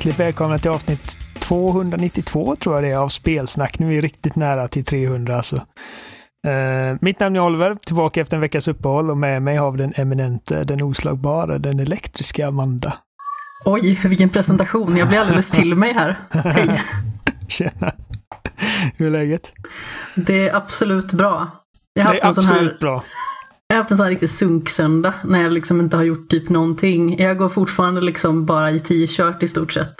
hjärtligt välkomna till avsnitt 292 tror jag det är av Spelsnack. Nu är vi riktigt nära till 300 alltså. Uh, mitt namn är Oliver, tillbaka efter en veckas uppehåll och med mig har vi den eminente, den oslagbara, den elektriska Amanda. Oj, vilken presentation. Jag blir alldeles till mig här. Hej! Tjena! Hur är läget? Det är absolut bra. Jag har det haft en sån här, bra. Jag har haft en sån här riktig sunksöndag när jag liksom inte har gjort typ någonting. Jag går fortfarande liksom bara i t-shirt i stort sett.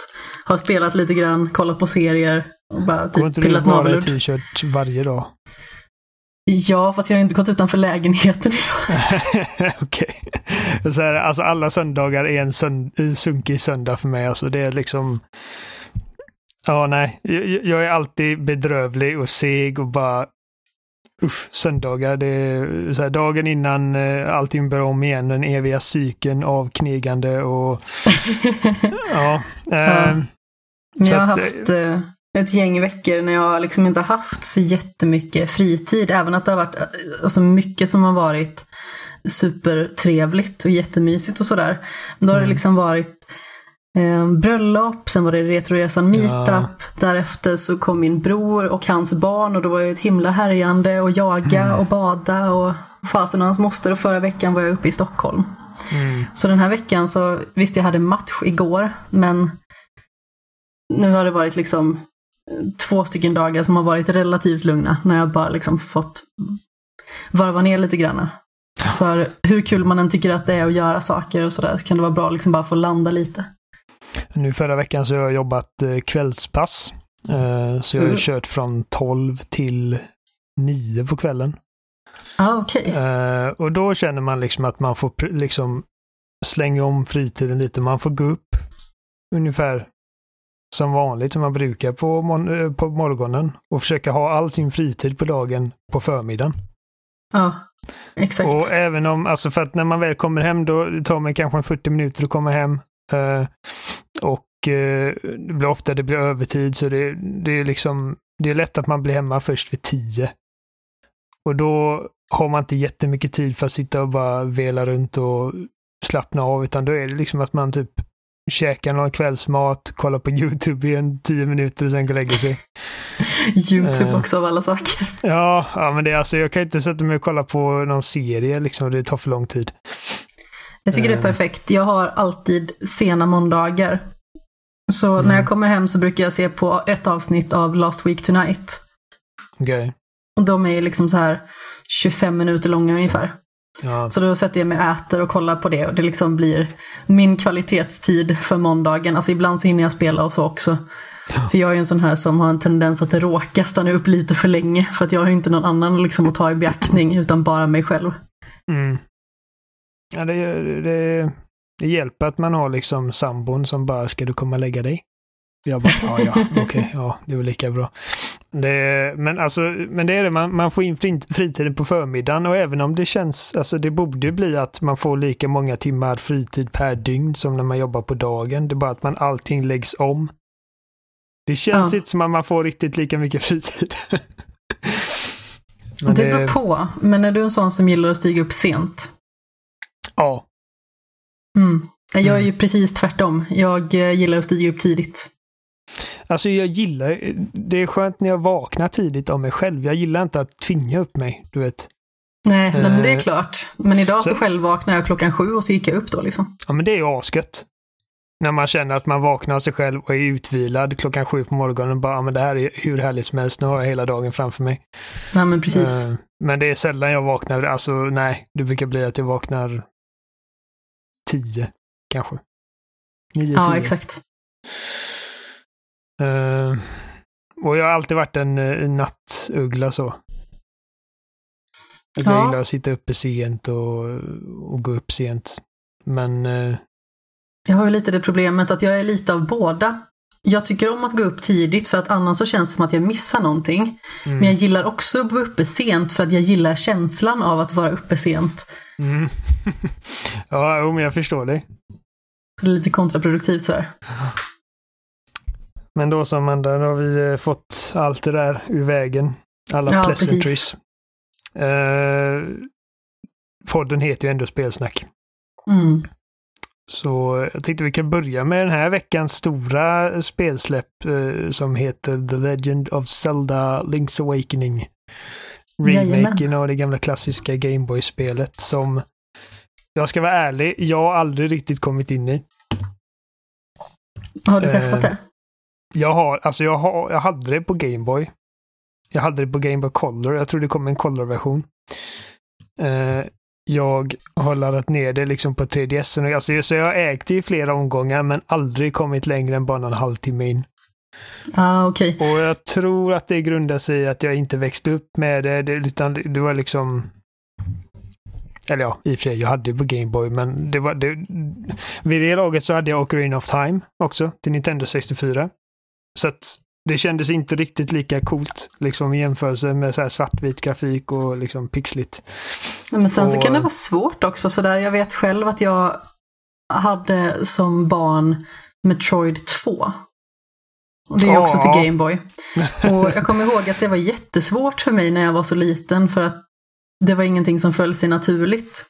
Har spelat lite grann, kollat på serier och bara Går typ inte du pillat bara i t-shirt varje dag? Ja, fast jag har inte gått utanför lägenheten idag. Okej. Så här, Alltså alla söndagar är en sönd- sunkig söndag för mig. Alltså det är liksom... Ja, nej. Jag, jag är alltid bedrövlig och seg och bara... Uff, söndagar. Det är så här, dagen innan eh, allting börjar om igen. Den eviga cykeln av knegande och... ja. Eh, Men Så jag har att, haft eh, ett gäng veckor när jag liksom inte haft så jättemycket fritid. Även att det har varit eh, alltså mycket som har varit supertrevligt och jättemysigt och sådär. Men då har det Mm. liksom varit eh, bröllop, sen var det Retroresan meetup. Ja. Därefter så kom min bror och hans barn och då var jag ett himla härjande och jaga Mm. och bada och fasen och hans moster och förra veckan var jag uppe i Stockholm. mm, Så den här veckan så, visst jag hade match igår, men nu har det varit liksom eh, två stycken dagar som har varit relativt lugna, när jag bara liksom fått varva ner lite grann. För hur kul man än tycker att det är att göra saker och sådär, så kan det vara bra att liksom bara få landa lite. Nu förra veckan så har jag jobbat eh, kvällspass. Eh, så jag har Mm. kört från 12 till 9 på kvällen. Ah, okej. Eh, och då känner man liksom att man får liksom slänga om fritiden lite. Man får gå upp ungefär som vanligt som man brukar på, mon- på morgonen och försöka ha all sin fritid på dagen på förmiddagen. Ja, exakt. Och även om, alltså för att när man väl kommer hem då tar man kanske en 40 minuter att komma hem. Eh, och eh, det blir ofta det blir övertid så det, det är liksom, det är lätt att man blir hemma först vid 10. Och då har man inte jättemycket tid för att sitta och bara vela runt och slappna av utan då är det liksom att man typ käkar någon kvällsmat, kollar på YouTube i en 10 minuter och sen går och lägger sig. YouTube eh. också av alla saker. Ja, ja men det är alltså, jag kan inte sätta mig och kolla på någon serie liksom, det tar för lång tid. Jag tycker det är Eh. perfekt. Jag har alltid sena måndagar. Så Mm. när jag kommer hem så brukar jag se på ett avsnitt av Last Week Tonight. Okej. Och de är liksom så här 25 minuter långa ungefär. Ja. Så då sätter jag mig och äter och kollar på det och det liksom blir min kvalitetstid för måndagen. Alltså ibland så hinner jag spela och så också. För jag är ju en sån här som har en tendens att råka stanna upp lite för länge. För att jag har inte någon annan liksom att ta i beaktning utan bara mig själv. Mm. Ja, det, det, det hjälper att man har liksom sambon som bara, ska du komma och lägga dig? Jag bara, ja, ja, okej, ja, det är väl lika bra. Det, men alltså, men det är det, man, man får in fri- fritiden på förmiddagen och även om det känns, alltså det borde bli att man får lika många timmar fritid per dygn som när man jobbar på dagen. Det är bara att man allting läggs om. Det känns Ja. inte som att man får riktigt lika mycket fritid. Det beror på. Men är du en sån som gillar att stiga upp sent? Ja, Mm. Jag är Mm. ju precis tvärtom. Jag eh, gillar att stiga upp tidigt. Alltså jag gillar, det är skönt när jag vaknar tidigt av mig själv. Jag gillar inte att tvinga upp mig, du vet. Nej, nej men det är Eh, klart. Men idag så, så- själv vaknade jag klockan sju och så gick jag upp då liksom. Ja men det är ju asgött. När man känner att man vaknar av sig själv och är utvilad klockan sju på morgonen och bara, ja men det här är hur härligt som helst, nu har jag hela dagen framför mig. Nej men precis. Eh, Men det är sällan jag vaknar, alltså nej, det brukar bli att jag vaknar tio, kanske. Nio, ja, tio. exakt. Eh, och jag har alltid varit en, eh, nattuggla så. Att jag Ja. gillar att sitta uppe sent och, och gå upp sent. Men eh, Jag har ju lite det problemet att jag är lite av båda. Jag tycker om att gå upp tidigt för att annars så känns det som att jag missar någonting. mm, Men jag gillar också att vara uppe sent för att jag gillar känslan av att vara uppe sent. Mm. ja, men jag förstår dig. Det är lite kontraproduktivt sådär. Men då som Amanda, då har vi eh, fått allt det där ur vägen. Alla Ja, pleasantries. Eh, podden heter ju ändå Spelsnack. Mm. Så jag tänkte vi kan börja med den här veckans stora spelsläpp eh, som heter The Legend of Zelda Link's Awakening. Remaken av det gamla klassiska Gameboy-spelet som jag ska vara ärlig, jag har aldrig riktigt kommit in i. Har du testat det? Jag har, alltså jag, har, jag hade det på Gameboy. Jag hade det på Game Boy Color. Jag tror det kom en Color-version. Uh, jag har laddat ner det liksom på 3DS. Alltså, så jag har ägt det i flera omgångar men aldrig kommit längre än bara en halvtimme in. Ah, okay. Och jag tror att det grundar sig i att jag inte växte upp med det. utan det, var liksom... Eller ja, i och för sig, jag hade det på Gameboy, men det var... Det, vid det laget så hade jag Ocarina of Time också till Nintendo 64. Så att det kändes inte riktigt lika coolt liksom i jämförelse med så här svartvit grafik och liksom pixligt. Men sen och... så kan det vara svårt också sådär. Jag vet själv att jag hade som barn Metroid 2. Och det är också till Gameboy. Och jag kommer ihåg att det var jättesvårt för mig när jag var så liten för att det var ingenting som föll sig naturligt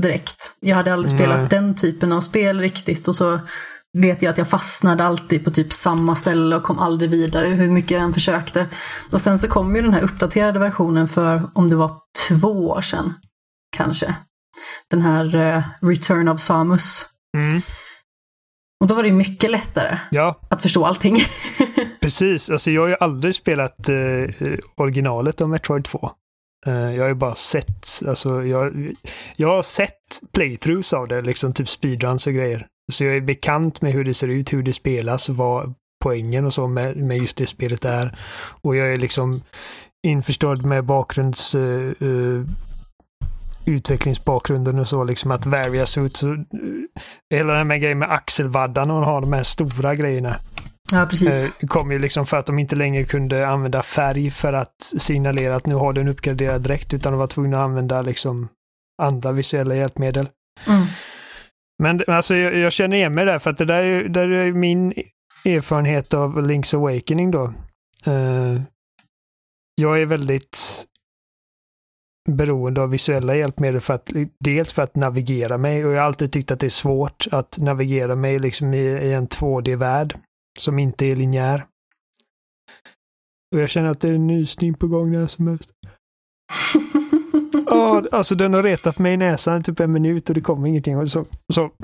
direkt. Jag hade aldrig spelat Nej. den typen av spel riktigt och så vet jag att jag fastnade alltid på typ samma ställe och kom aldrig vidare hur mycket jag än försökte. Och sen så kom ju den här uppdaterade versionen för, om det var två år sedan, kanske. Den här uh, Return of Samus. Mm. Och då var det mycket lättare ja. att förstå allting. Precis, alltså jag har ju aldrig spelat uh, originalet av Metroid 2. Uh, eh, jag har ju bara sett, alltså jag, jag har sett playthroughs av det, liksom typ speedruns och grejer. Så jag är bekant med hur det ser ut, hur det spelas, vad poängen och så med, med just det spelet är. Och jag är liksom införstådd med bakgrunds... Uh, uh, utvecklingsbakgrunden och så, liksom att Various ut så... Hela den här grejen med axelvaddarna och ha de här stora grejerna. Ja, precis. Eh, kom ju liksom för att de inte längre kunde använda färg för att signalera att nu har du en uppgraderad dräkt, utan de var tvungna att använda liksom andra visuella hjälpmedel. Mm. Men alltså, jag, jag känner igen mig där, för att det där är, där är min erfarenhet av Link's Awakening då. Uh, jag är väldigt beroende av visuella hjälpmedel för att dels för att navigera mig och jag har alltid tyckt att det är svårt att navigera mig liksom i, i en 2D-värld som inte är linjär. Och jag känner att det är en nysning på gång när som helst. Ja, alltså den har retat mig i näsan i typ en minut och det kommer ingenting. Så, så.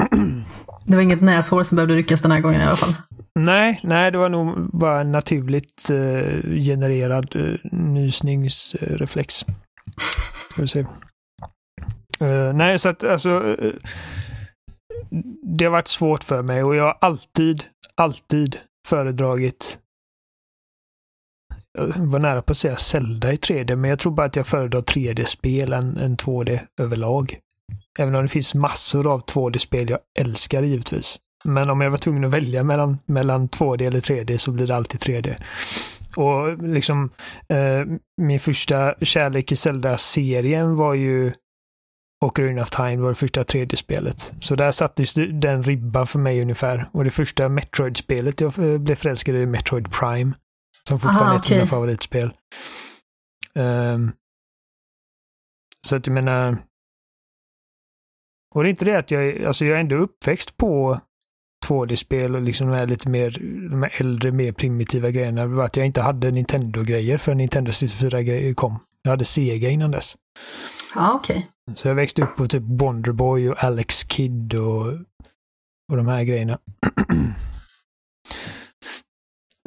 Det var inget näshår som behövde ryckas den här gången i alla fall? Nej, nej, det var nog bara en naturligt eh, genererad eh, nysningsreflex. Får vi se. Uh, nej, så att alltså. Uh, det har varit svårt för mig och jag har alltid, alltid föredragit jag var nära på att säga Zelda i 3D, men jag tror bara att jag föredrar 3D-spel än, än 2D överlag. Även om det finns massor av 2D-spel jag älskar givetvis. Men om jag var tvungen att välja mellan, mellan 2D eller 3D så blir det alltid 3D. Och liksom eh, min första kärlek i Zelda-serien var ju Ocarina of Time var det första 3D-spelet. Så där sattes den ribban för mig ungefär. Och det första Metroid-spelet jag eh, blev förälskad i Metroid Prime. Som fortfarande Aha, är ett av mina favoritspel. Um, så att jag menar... Och det är inte det att jag, alltså jag är ändå uppväxt på 2D-spel och liksom här lite mer, de här äldre, mer primitiva grejerna. Det var att jag inte hade Nintendo-grejer för Nintendo 64 kom. Jag hade Sega innan dess. Ja, okej. Okay. Så jag växte upp på typ Wonderboy och Alex Kid och, och de här grejerna.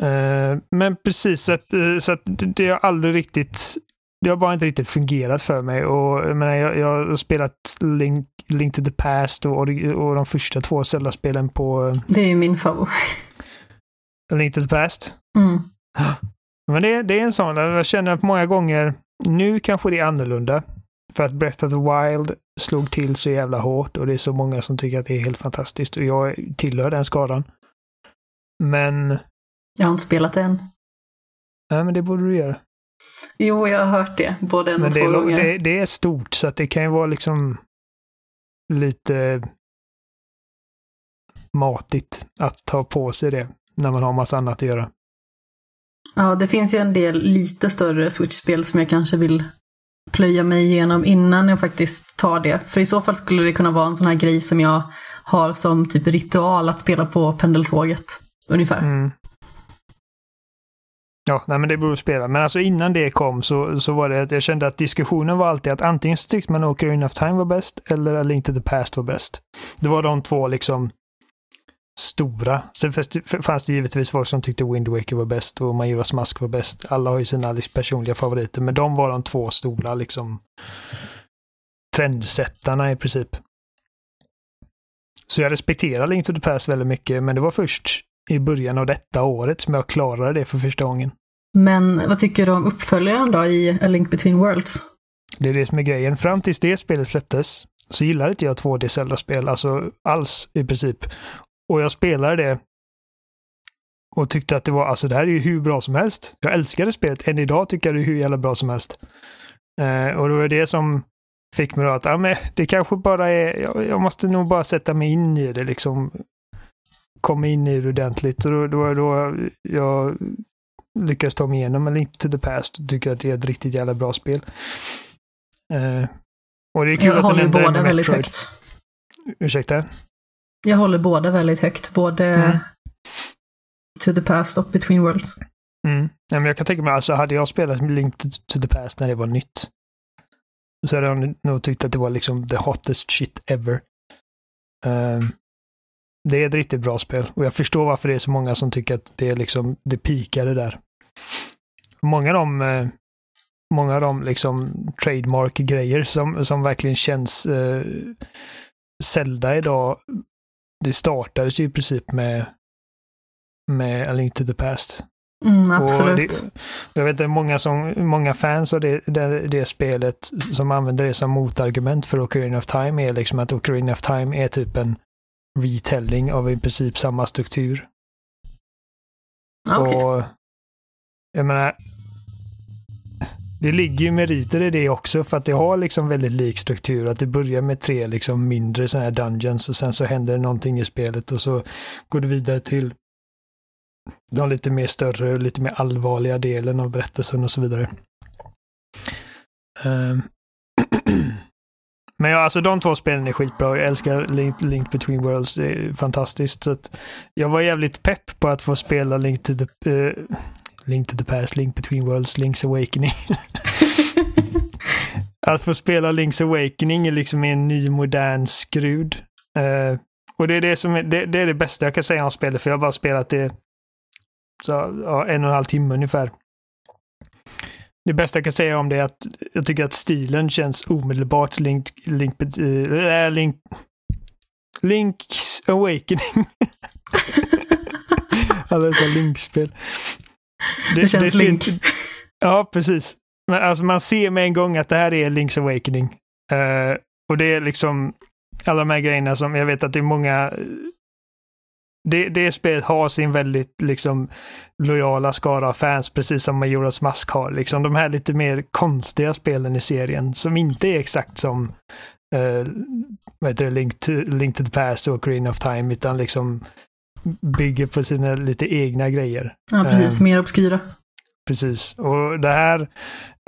Uh, men precis, så att, uh, så att det har aldrig riktigt det har bara inte riktigt fungerat för mig. Och, jag, menar, jag, jag har spelat Link, Link to the Past och, och de första två Zelda-spelen på... Eh, det är ju min favorit. Link to the Past? Mm. Men det, det är en sån, jag känner att många gånger, nu kanske det är annorlunda. För att Breath of the Wild slog till så jävla hårt och det är så många som tycker att det är helt fantastiskt och jag tillhör den skadan. Men jag har inte spelat det än. Nej, men det borde du göra. Jo, jag har hört det. Både en men och två det, gånger. Det, det är stort, så att det kan ju vara liksom lite matigt att ta på sig det när man har massa annat att göra. Ja, det finns ju en del lite större Switch-spel som jag kanske vill plöja mig igenom innan jag faktiskt tar det. För i så fall skulle det kunna vara en sån här grej som jag har som typ ritual att spela på pendeltåget. Ungefär. Mm. Ja, nej men det beror på spelaren. Men alltså innan det kom så, så var det att jag kände att diskussionen var alltid att antingen så tyckte man Ocarina of Time var bäst eller A Link to the Past var bäst. Det var de två liksom stora. Sen fanns det givetvis folk som tyckte Wind Waker var bäst och Majoras Mask var bäst. Alla har ju sina liksom personliga favoriter, men de var de två stora liksom trendsättarna i princip. Så jag respekterar Link to the Past väldigt mycket, men det var först i början av detta året som jag klarade det för första gången. Men vad tycker du om uppföljaren då i A Link Between Worlds? Det är det som är grejen. Fram tills det spelet släpptes så gillade inte jag 2D Zelda-spel, alltså alls i princip. Och jag spelade det och tyckte att det var, alltså det här är ju hur bra som helst. Jag älskade spelet. Än idag tycker jag det är hur jävla bra som helst. Eh, och det var det som fick mig att, ja men det kanske bara är, jag, jag, måste nog bara sätta mig in i det liksom. Komma in i det ordentligt. Och då, då, då jag lyckades ta mig igenom en Link to the Past och tycker att det är ett riktigt jävla bra spel. Eh, och det är kul jag att håller båda väldigt högt. Ursäkta? Jag håller båda väldigt högt. Både mm. To the Past och Between Worlds. Mm. Ja, men jag kan tänka mig, alltså hade jag spelat Link to, to the Past när det var nytt så hade jag nog tyckt att det var liksom the hottest shit ever. Um, det är ett riktigt bra spel och jag förstår varför det är så många som tycker att det är liksom, det pikade där. Många av de, eh, många av de liksom trademark-grejer som, som verkligen känns eh, Zelda idag, det startades ju i princip med, med A Link to the Past. Mm, absolut. Det, jag vet att många, som, många fans av det, det, det, spelet som använder det som motargument för Ocarina of Time är liksom att Ocarina of Time är typ en retelling av i princip samma struktur. Okay. Och jag menar, det ligger ju meriter i det också för att det har liksom väldigt lik struktur. Att det börjar med tre liksom mindre sådana här dungeons och sen så händer det någonting i spelet och så går det vidare till de lite mer större, lite mer allvarliga delen av berättelsen och så vidare. Um. Men ja, alltså de två spelen är skitbra. Jag älskar Link, Link Between Worlds. Det är fantastiskt. Så jag var jävligt pepp på att få spela Link to the, uh, Link to the Past, Link Between Worlds, Link's Awakening. att få spela Link's Awakening är liksom en ny modern skrud. Uh, och det är det som är det, det, är det bästa jag kan säga om spelet, för jag har bara spelat det så, ja, en och en halv timme ungefär. Det bästa jag kan säga om det är att jag tycker att stilen känns omedelbart Link, Link, äh, Link Link's Awakening. Alla dessa Link-spel. Det, det känns det Link. Ja, precis. Men alltså man ser med en gång att det här är Link's Awakening. Uh, och det är liksom alla de här grejerna som jag vet att det är många det, det spelet har sin väldigt liksom lojala skara av fans, precis som Majoras Mask har. Liksom de här lite mer konstiga spelen i serien som inte är exakt som uh, vad heter det, Link, to, Link to the Past och Green of Time, utan liksom bygger på sina lite egna grejer. Ja, precis. Um, mer obskyra. Precis. Och det här,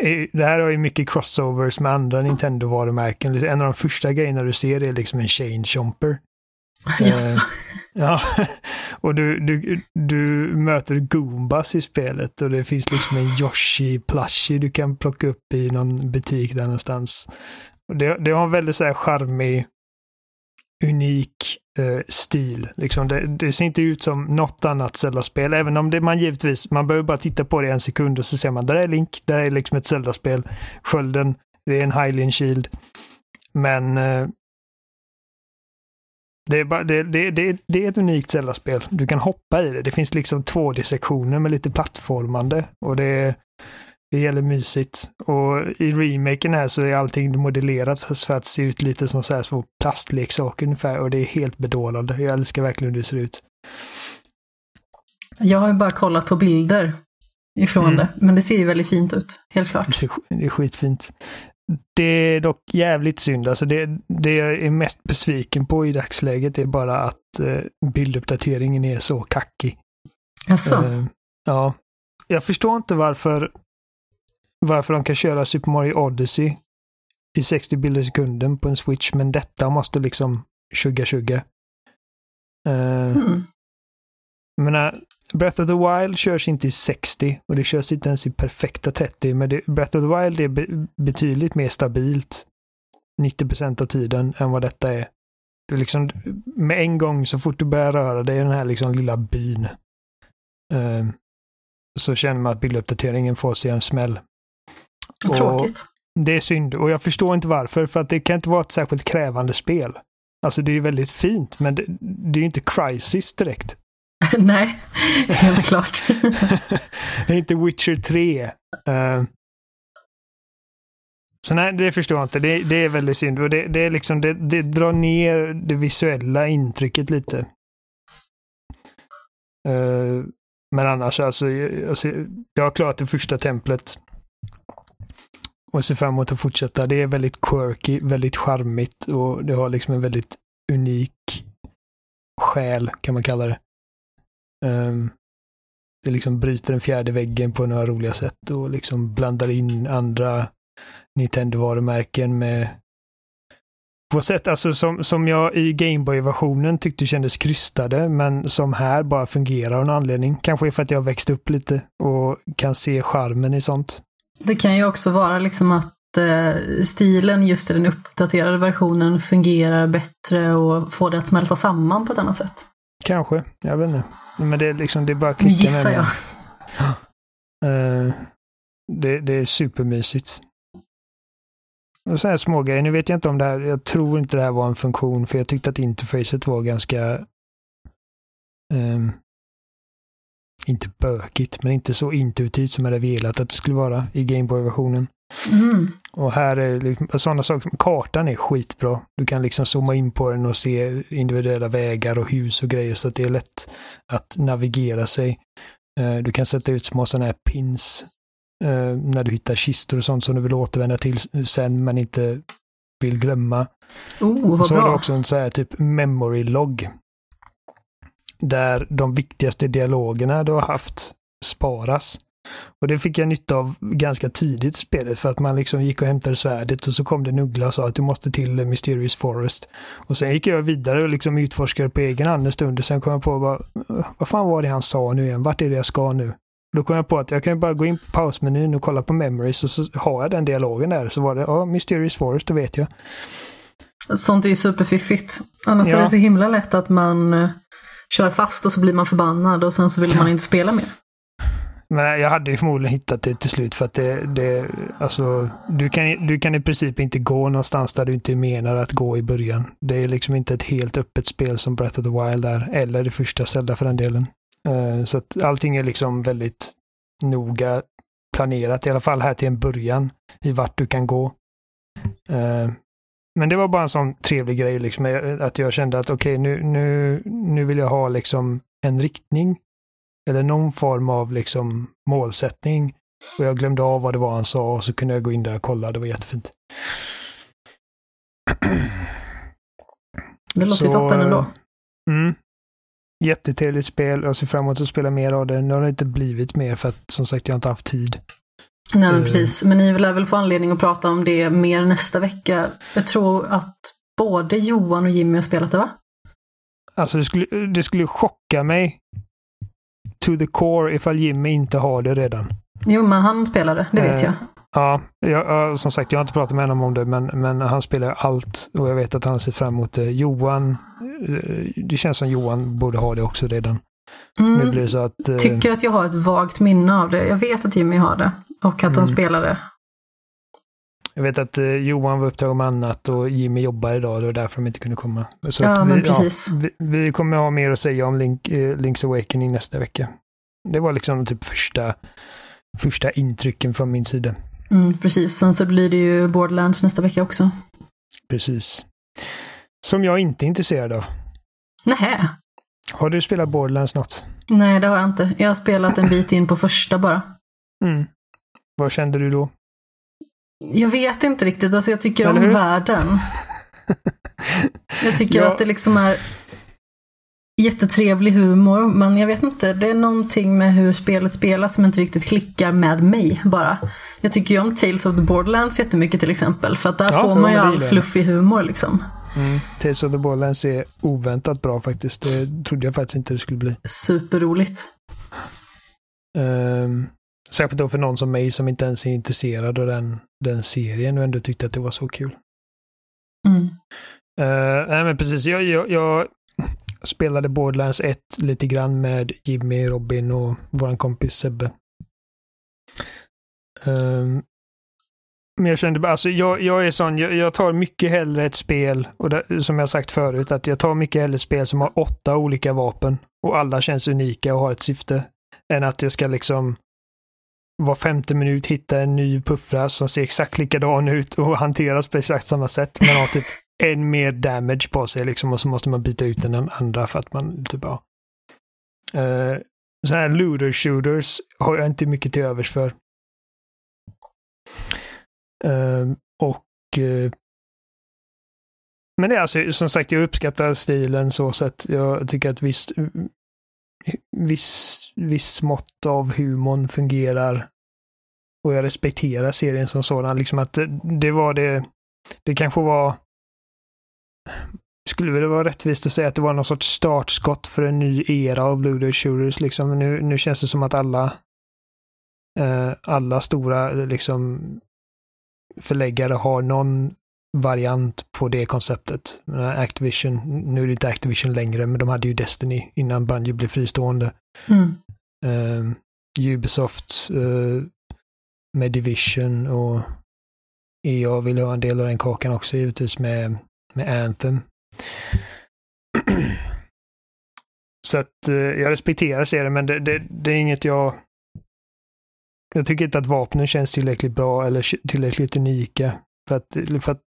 är, det här har ju mycket crossovers med andra Nintendo-varumärken. En av de första grejerna du ser är liksom en chain jumper. Yes. Ja, och du, du, du möter Goombas i spelet och det finns liksom en Yoshi plushie du kan plocka upp i någon butik där någonstans. Det, det har en väldigt så här charmig, unik eh, stil. Liksom det, det, ser inte ut som något annat Zelda-spel, även om det man givetvis, man behöver bara titta på det en sekund och så ser man, där är Link, där är liksom ett Zelda-spel. Skölden, det är en Highland Shield. Men eh, det är, bara, det, det, det, det är ett unikt Zelda-spel. Du kan hoppa i det. Det finns liksom 2D-sektioner med lite plattformande och det, det gäller mysigt. Och i remaken här så är allting modellerat för att se ut lite som så här små plastleksaker ungefär och det är helt bedårande. Jag älskar verkligen hur det ser ut. Jag har ju bara kollat på bilder ifrån mm. det, men det ser ju väldigt fint ut, helt klart. Det är skitfint. Det är dock jävligt synd. Alltså det, det jag är mest besviken på i dagsläget är bara att eh, bilduppdateringen är så kackig. Jaså? Eh, ja. Jag förstår inte varför, varför de kan köra Super Mario Odyssey i 60 bilder i sekunden på en Switch, men detta måste liksom 2020. Uh, Mm. jag menar, Breath of the Wild körs inte i 60 och det körs inte ens i perfekta 30, men det, Breath of the Wild är be, betydligt mer stabilt 90 av tiden än vad detta är. Du liksom, med en gång så fort du börjar röra dig i den här liksom lilla byn eh, så känner man att bilduppdateringen får sig en smäll. Och Tråkigt. det är synd och jag förstår inte varför, för att det kan inte vara ett särskilt krävande spel. Alltså det är väldigt fint, men det, det är inte Crisis direkt. Nej, helt klart. det är inte Witcher 3. Uh, eh, så nej, det förstår jag inte. Det, det är väldigt synd. Och det, det, är liksom, det, det drar ner det visuella intrycket lite. Uh, men annars, alltså, jag, jag har klarat det första templet. Och ser fram emot att fortsätta. Det är väldigt quirky, väldigt charmigt och det har liksom en väldigt unik själ, kan man kalla det. Um, det liksom bryter den fjärde väggen på några roliga sätt och liksom blandar in andra Nintendo-varumärken med på sätt alltså som, som jag i Gameboy-versionen tyckte kändes krystade, men som här bara fungerar av någon anledning. Kanske för att jag växt upp lite och kan se charmen i sånt. Det kan ju också vara liksom att eh, stilen just i den uppdaterade versionen fungerar bättre och får det att smälta samman på ett annat sätt. Kanske, jag vet inte. Men det är liksom, det är bara Nu klicka gissar jag. Uh, det, det är supermysigt. Och så här smågrejer. Nu vet jag inte om det här, jag tror inte det här var en funktion, för jag tyckte att interfacet var ganska um, inte bökigt, men inte så intuitivt som jag hade velat att det skulle vara i Gameboy-versionen. Mm. Och här är liksom, sådana saker som kartan är skitbra. Du kan liksom zooma in på den och se individuella vägar och hus och grejer så att det är lätt att navigera sig. Uh, du kan sätta ut små sådana här pins uh, när du hittar kistor och sånt som du vill återvända till sen men inte vill glömma. Oh, vad så har du bra. också en så här typ memory log. Där de viktigaste dialogerna du har haft sparas. Och det fick jag nytta av ganska tidigt i spelet för att man liksom gick och hämtade svärdet och så kom det en uggla och sa att du måste till Mysterious Forest. Och sen gick jag vidare och liksom utforskade på egen hand en stund och sen kom jag på vad, vad fan var det han sa nu igen? Vart är det jag ska nu? Då kom jag på att jag kan bara gå in på pausmenyn och kolla på memories och så har jag den dialogen där. Så var det, ja, Mysterious Forest, det vet jag. Sånt är ju superfiffigt. Annars Ja. är det så himla lätt att man eh, kör fast och så blir man förbannad och sen så vill man inte spela mer. Men jag hade ju förmodligen hittat det till slut för att det, det alltså, du kan, du kan i princip inte gå någonstans där du inte menar att gå i början. Det är liksom inte ett helt öppet spel som Breath of the Wild är, eller det första Zelda för den delen. Eh, så att allting är liksom väldigt noga planerat, i alla fall här till en början, i vart du kan gå. Eh, men det var bara en sån trevlig grej, liksom, att jag kände att okej, nu, nu, nu vill jag ha liksom en riktning eller någon form av liksom målsättning. Och jag glömde av vad det var han sa och så kunde jag gå in där och kolla. Det var jättefint. Det låter Så, toppen ändå. Mm. Jättetrevligt spel. Jag ser fram emot att spela mer av det. Nu har det inte blivit mer för att som sagt jag har inte haft tid. Nej men eh, precis, men ni lär väl få anledning att prata om det mer nästa vecka. Jag tror att både Johan och Jimmy har spelat det va? Alltså det skulle, det skulle chocka mig to the core ifall Jimmy inte har det redan. Jo men han spelade, det vet Eh, jag. Ja, jag, ja, som sagt, jag har inte pratat med honom om det, men, men han spelar allt och jag vet att han ser fram emot det. Johan, eh, det känns som Johan borde ha det också redan. Nu blir Mm. det så att... eh, Tycker att jag har ett vagt minne av det. Jag vet att Jimmy har det. Och att han Mm. spelade. Jag vet att eh, Johan var upptagen med annat och Jimmy jobbar idag, det var därför de inte kunde komma. Så Ja, att men vi, precis. vi, vi kommer ha mer att säga om Link, eh, Link's Awakening nästa vecka. Det var liksom typ första, första intrycken från min sida. Mm, precis. Sen så blir det ju Borderlands nästa vecka också. Precis. Som jag inte är intresserad av. Nähä. Har du spelat Borderlands något? Nej, det har jag inte. Jag har spelat en bit in på första bara. Mm. Vad kände du då? Jag vet inte riktigt. Alltså jag tycker Eller om hur? världen. Jag tycker Ja. att det liksom är jättetrevlig humor, men jag vet inte. Det är någonting med hur spelet spelas som inte riktigt klickar med mig bara. Jag tycker ju om Tales of the Borderlands jättemycket till exempel, för att där Ja, får man ju all fluffig humor liksom. Mm. Tales of the Borderlands är oväntat bra faktiskt. Det trodde jag faktiskt inte det skulle bli. Superroligt. Um, särskilt då för någon som mig som inte ens är intresserad av den, den serien och ändå tyckte att det var så kul. Mm. Uh, nej men precis, jag, jag, jag, spelade Borderlands 1 lite grann med Jimmy, Robin och vår kompis Sebbe. Um, men jag kände bara, alltså jag, jag är sån, jag, jag, tar mycket hellre ett spel, och det, som jag sagt förut, att jag tar mycket hellre ett spel som har åtta olika vapen och alla känns unika och har ett syfte, än att jag ska liksom var femte minut hitta en ny puffra som ser exakt likadan ut och hanteras på exakt samma sätt, Man har typ en mer damage på sig liksom och så måste man byta ut den andra för att man typ ja. Eh, uh, Sådana här looter shooters har jag inte mycket till övers för. Uh, och uh, men det är alltså som sagt, jag uppskattar stilen så sätt. Jag tycker att visst viss, viss mått av humorn fungerar. Och jag respekterar serien som sådan. Liksom att det, det var det, det kanske var skulle väl vara rättvist att säga att det var någon sorts startskott för en ny era av Blue Shooters. Liksom. Nu, nu känns det som att alla, eh, alla stora liksom, förläggare har någon variant på det konceptet. Activision, nu är det inte Activision längre, men de hade ju Destiny innan Bungie blev fristående. Mm. Uh, Ubisoft uh, med Division och EA vill ha en del av den kakan också givetvis med, med Anthem. Så att uh, jag respekterar serien, men det, det, det är inget jag jag tycker inte att vapnen känns tillräckligt bra eller tillräckligt unika. För att, för att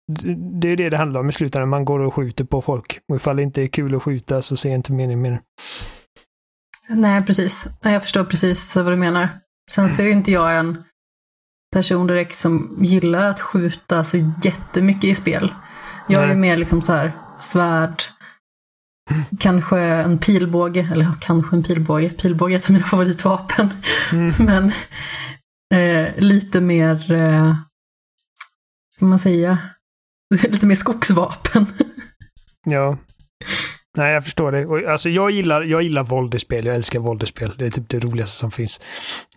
det är det det handlar om i slutändan. Man går och skjuter på folk. Och ifall det inte är kul att skjuta så ser jag inte meningen med det. Nej, precis. Jag förstår precis vad du menar. Sen så är ju inte jag en person direkt som gillar att skjuta så jättemycket i spel. Jag är mer liksom så här svärd, kanske en pilbåge, eller kanske en pilbåge. Pilbåge är ett av mina favoritvapen. Mm. Men eh, lite mer eh, ska man säga, lite mer skogsvapen. ja. Nej, jag förstår det. Och, alltså, jag, gillar, jag gillar våld i spel. Jag älskar våld i spel. Det är typ det roligaste som finns.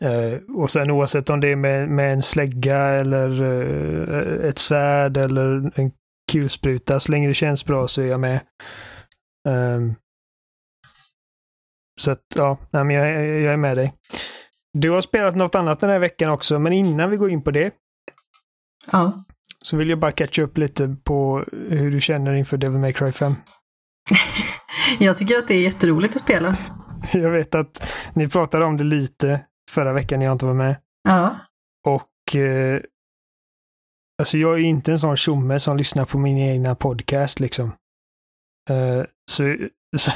Uh, och sen oavsett om det är med, med en slägga eller uh, ett svärd eller en kulspruta, så länge det känns bra så är jag med. Um, så att, ja, nej, men jag, jag är med dig. Du har spelat något annat den här veckan också, men innan vi går in på det. Ja. Så vill jag bara catcha upp lite på hur du känner inför Devil May Cry 5. jag tycker att det är jätteroligt att spela. Jag vet att ni pratade om det lite förra veckan när jag inte var med. Ja. Och eh, alltså jag är inte en sån tjomme som lyssnar på min egna podcast liksom. Uh, så så,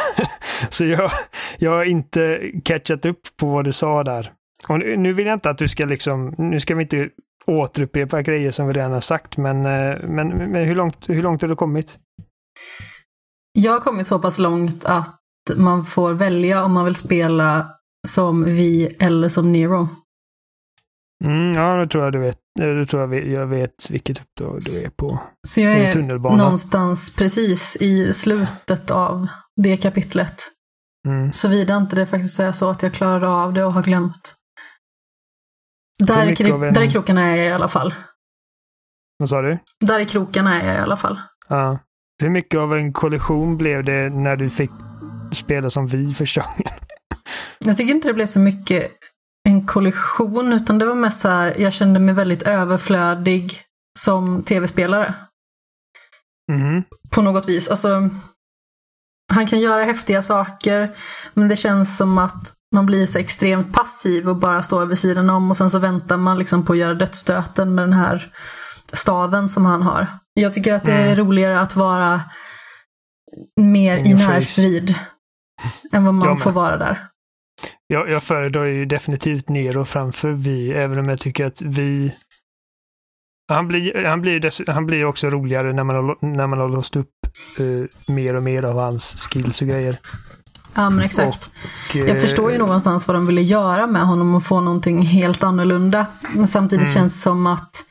så jag, jag har inte catchat upp på vad du sa där. Och nu vill jag inte att du ska liksom, nu ska vi inte återupprepa grejer som vi redan har sagt, men, eh, men, men hur, långt, hur långt har du kommit? Jag har kommit så pass långt att man får välja om man vill spela som vi eller som Nero. Mm, ja, det tror jag du vet. Det tror jag, jag vet vilket uppdrag du är på. Så jag är någonstans precis i slutet av det kapitlet. Mm. Såvida inte det faktiskt är så att jag klarar av det och har glömt. Där, i, en... där i krokarna är jag i alla fall. Vad sa du? Där i krokarna är jag i alla fall. Ja. Hur mycket av en kollision blev det när du fick spela som vi första gången? Jag tycker inte det blev så mycket en kollision, utan det var mest så här, jag kände mig väldigt överflödig som tv-spelare. Mm. På något vis. Alltså, han kan göra häftiga saker, men det känns som att man blir så extremt passiv och bara står vid sidan om och sen så väntar man liksom på att göra dödsstöten med den här staven som han har. Jag tycker att det är mm. roligare att vara mer i närstrid än vad man får vara där. Jag, jag föredrar ju definitivt Nero framför Vi, även om jag tycker att Vi han blir, han, blir han blir också roligare när man har, när man har låst upp uh, mer och mer av hans skills och grejer. Ja men exakt. Och, jag förstår ju någonstans vad de ville göra med honom och få någonting helt annorlunda. Men samtidigt mm. känns det som att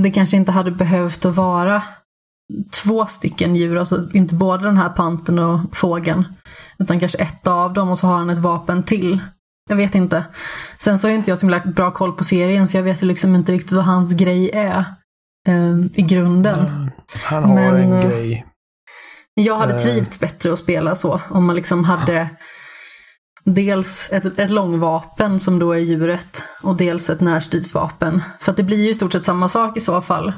det kanske inte hade behövt att vara två stycken djur, alltså inte både den här panten och fågeln. Utan kanske ett av dem och så har han ett vapen till. Jag vet inte. Sen så har inte jag så bra koll på serien så jag vet liksom inte riktigt vad hans grej är. Eh, I grunden. Han har Men, en eh, grej. Jag hade uh. trivts bättre att spela så. Om man liksom hade dels ett, ett långvapen som då är djuret och dels ett närstridsvapen. För att det blir ju i stort sett samma sak i så fall.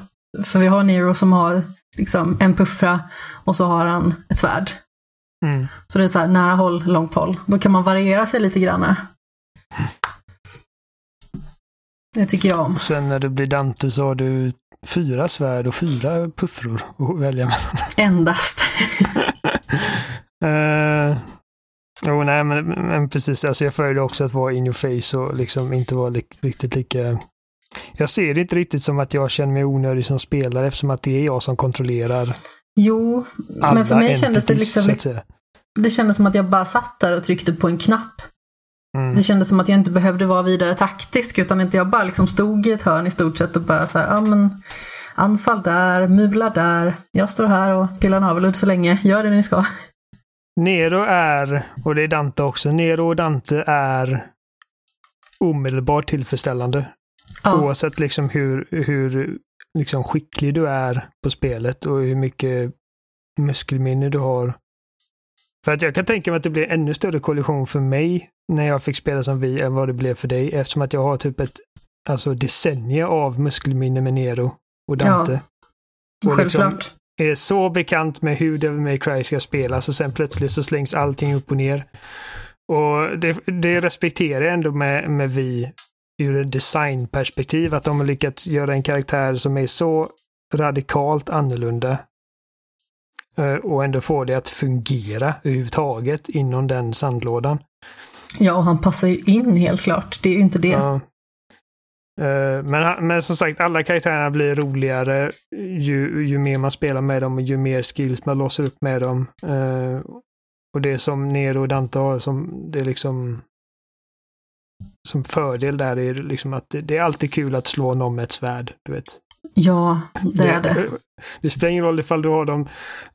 För vi har Nero som har liksom en puffra och så har han ett svärd. Mm. Så det är så här nära håll, långt håll. Då kan man variera sig lite grann. Det tycker jag om. Och sen när du blir Dante så har du fyra svärd och fyra puffror att välja mellan. Endast. uh, Jo, nej, men, men precis. Alltså jag föredrar också att vara in your face och liksom inte vara li riktigt lika... Jag ser det inte riktigt som att jag känner mig onödig som spelare eftersom att det är jag som kontrollerar Jo, men för mig kändes det liksom... Det kändes som att jag bara satt där och tryckte på en knapp. Mm. Det kändes som att jag inte behövde vara vidare taktisk utan att jag bara liksom stod i ett hörn i stort sett och bara så här, ja men anfall där, mula där, jag står här och pillar navelludd så länge, gör det ni ska. Nero är, och det är Dante också, Nero och Dante är omedelbart tillfredsställande. Ja. Oavsett liksom hur, hur liksom skicklig du är på spelet och hur mycket muskelminne du har. För att jag kan tänka mig att det blir ännu större kollision för mig när jag fick spela som vi än vad det blev för dig eftersom att jag har typ ett alltså decennier av muskelminne med Nero och Dante. Ja, och liksom, självklart är så bekant med hur Devil May Cry ska spelas och sen plötsligt så slängs allting upp och ner. Och det, det respekterar jag ändå med, med vi ur ett designperspektiv, att de har lyckats göra en karaktär som är så radikalt annorlunda och ändå få det att fungera överhuvudtaget inom den sandlådan. Ja, och han passar ju in helt klart. Det är ju inte det. Ja. Eh, men, men som sagt, alla karaktärerna blir roligare ju, ju mer man spelar med dem och ju mer skills man låser upp med dem. Uh, och det som Nero och Dante har som det är liksom som fördel där är liksom att det, det är alltid kul att slå någon med ett svärd. Du vet. Ja, det, det är det. Det spelar ingen roll ifall du har dem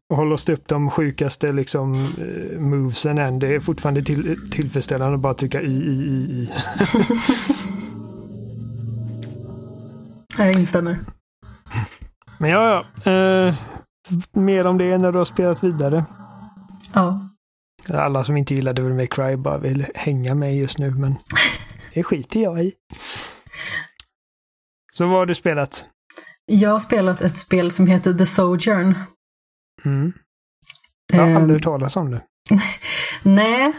och har låst upp de sjukaste liksom uh, movesen än. Det är fortfarande till, tillfredsställande att bara trycka i, i, i, i. Jag instämmer. Men ja, ja. Eh, mer om det när du har spelat vidare. Ja. Alla som inte gillade Devil May Cry bara vill hänga med just nu, men det skiter jag i. Så vad har du spelat? Jag har spelat ett spel som heter The Sojourn. Mm. Jag har aldrig hört talas om det. Nej.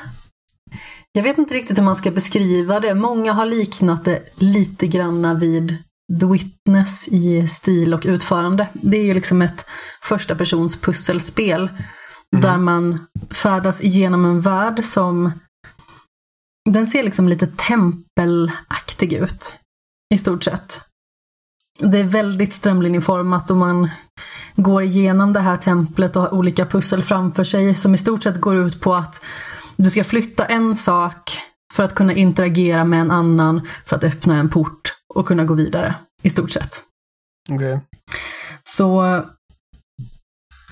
Jag vet inte riktigt hur man ska beskriva det. Många har liknat det lite granna vid The Witness i stil och utförande. Det är ju liksom ett första persons pusselspel mm. där man färdas igenom en värld som den ser liksom lite tempelaktig ut. I stort sett. Det är väldigt strömlinjeformat och man går igenom det här templet och har olika pussel framför sig som i stort sett går ut på att du ska flytta en sak för att kunna interagera med en annan för att öppna en port och kunna gå vidare. I stort sett. Okay. Så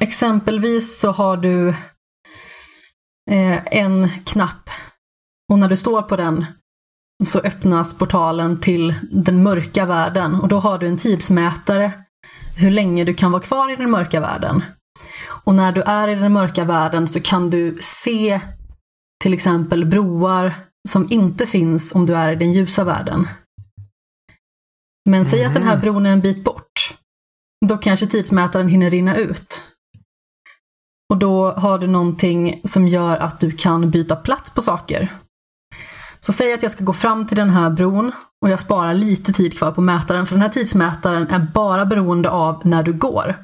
exempelvis så har du eh, en knapp och när du står på den så öppnas portalen till den mörka världen och då har du en tidsmätare hur länge du kan vara kvar i den mörka världen. Och när du är i den mörka världen så kan du se till exempel broar som inte finns om du är i den ljusa världen. Men säg att den här mm. bron är en bit bort. Då kanske tidsmätaren hinner rinna ut. Och då har du någonting som gör att du kan byta plats på saker. Så säg att jag ska gå fram till den här bron och jag sparar lite tid kvar på mätaren, för den här tidsmätaren är bara beroende av när du går.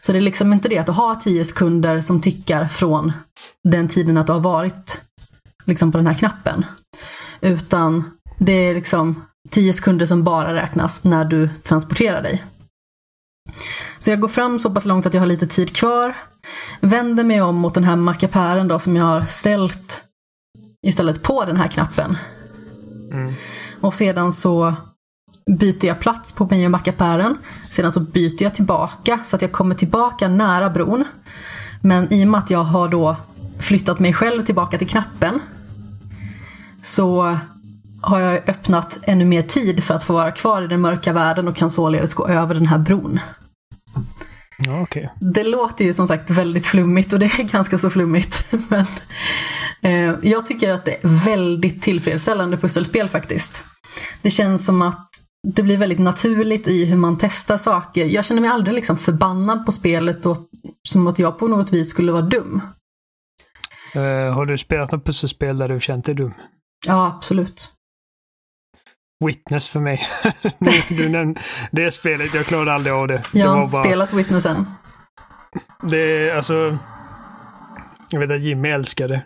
Så det är liksom inte det att du har 10 sekunder som tickar från den tiden att du har varit liksom på den här knappen. Utan det är liksom 10 sekunder som bara räknas när du transporterar dig. Så jag går fram så pass långt att jag har lite tid kvar. Vänder mig om mot den här mackapären då som jag har ställt istället på den här knappen. Mm. Och sedan så byter jag plats på mig och mackapären. Sedan så byter jag tillbaka så att jag kommer tillbaka nära bron. Men i och med att jag har då flyttat mig själv tillbaka till knappen så har jag öppnat ännu mer tid för att få vara kvar i den mörka världen och kan således gå över den här bron. Ja, okay. Det låter ju som sagt väldigt flummigt och det är ganska så flummigt. Men eh, jag tycker att det är väldigt tillfredsställande pusselspel faktiskt. Det känns som att det blir väldigt naturligt i hur man testar saker. Jag känner mig aldrig liksom förbannad på spelet och som att jag på något vis skulle vara dum. Uh, har du spelat något pusselspel där du känt dig dum? Ja, absolut. Witness för mig. du nämnde det spelet, jag klarade aldrig av det. Jag har det bara... spelat Witness än. Det är alltså... Jag vet att Jimmy älskar det.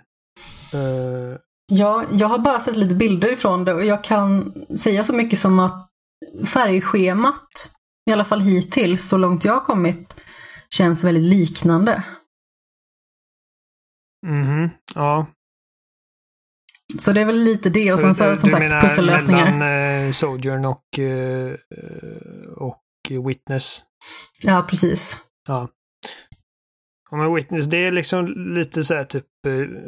Uh... Ja, jag har bara sett lite bilder ifrån det och jag kan säga så mycket som att färgschemat, i alla fall hittills, så långt jag har kommit, känns väldigt liknande. Mhm, ja. Så det är väl lite det och sen så som sagt pussellösningar. Du menar mellan Sojourn och, uh, och Witness? Ja, precis. Ja. Och med Witness, det är liksom lite så här typ,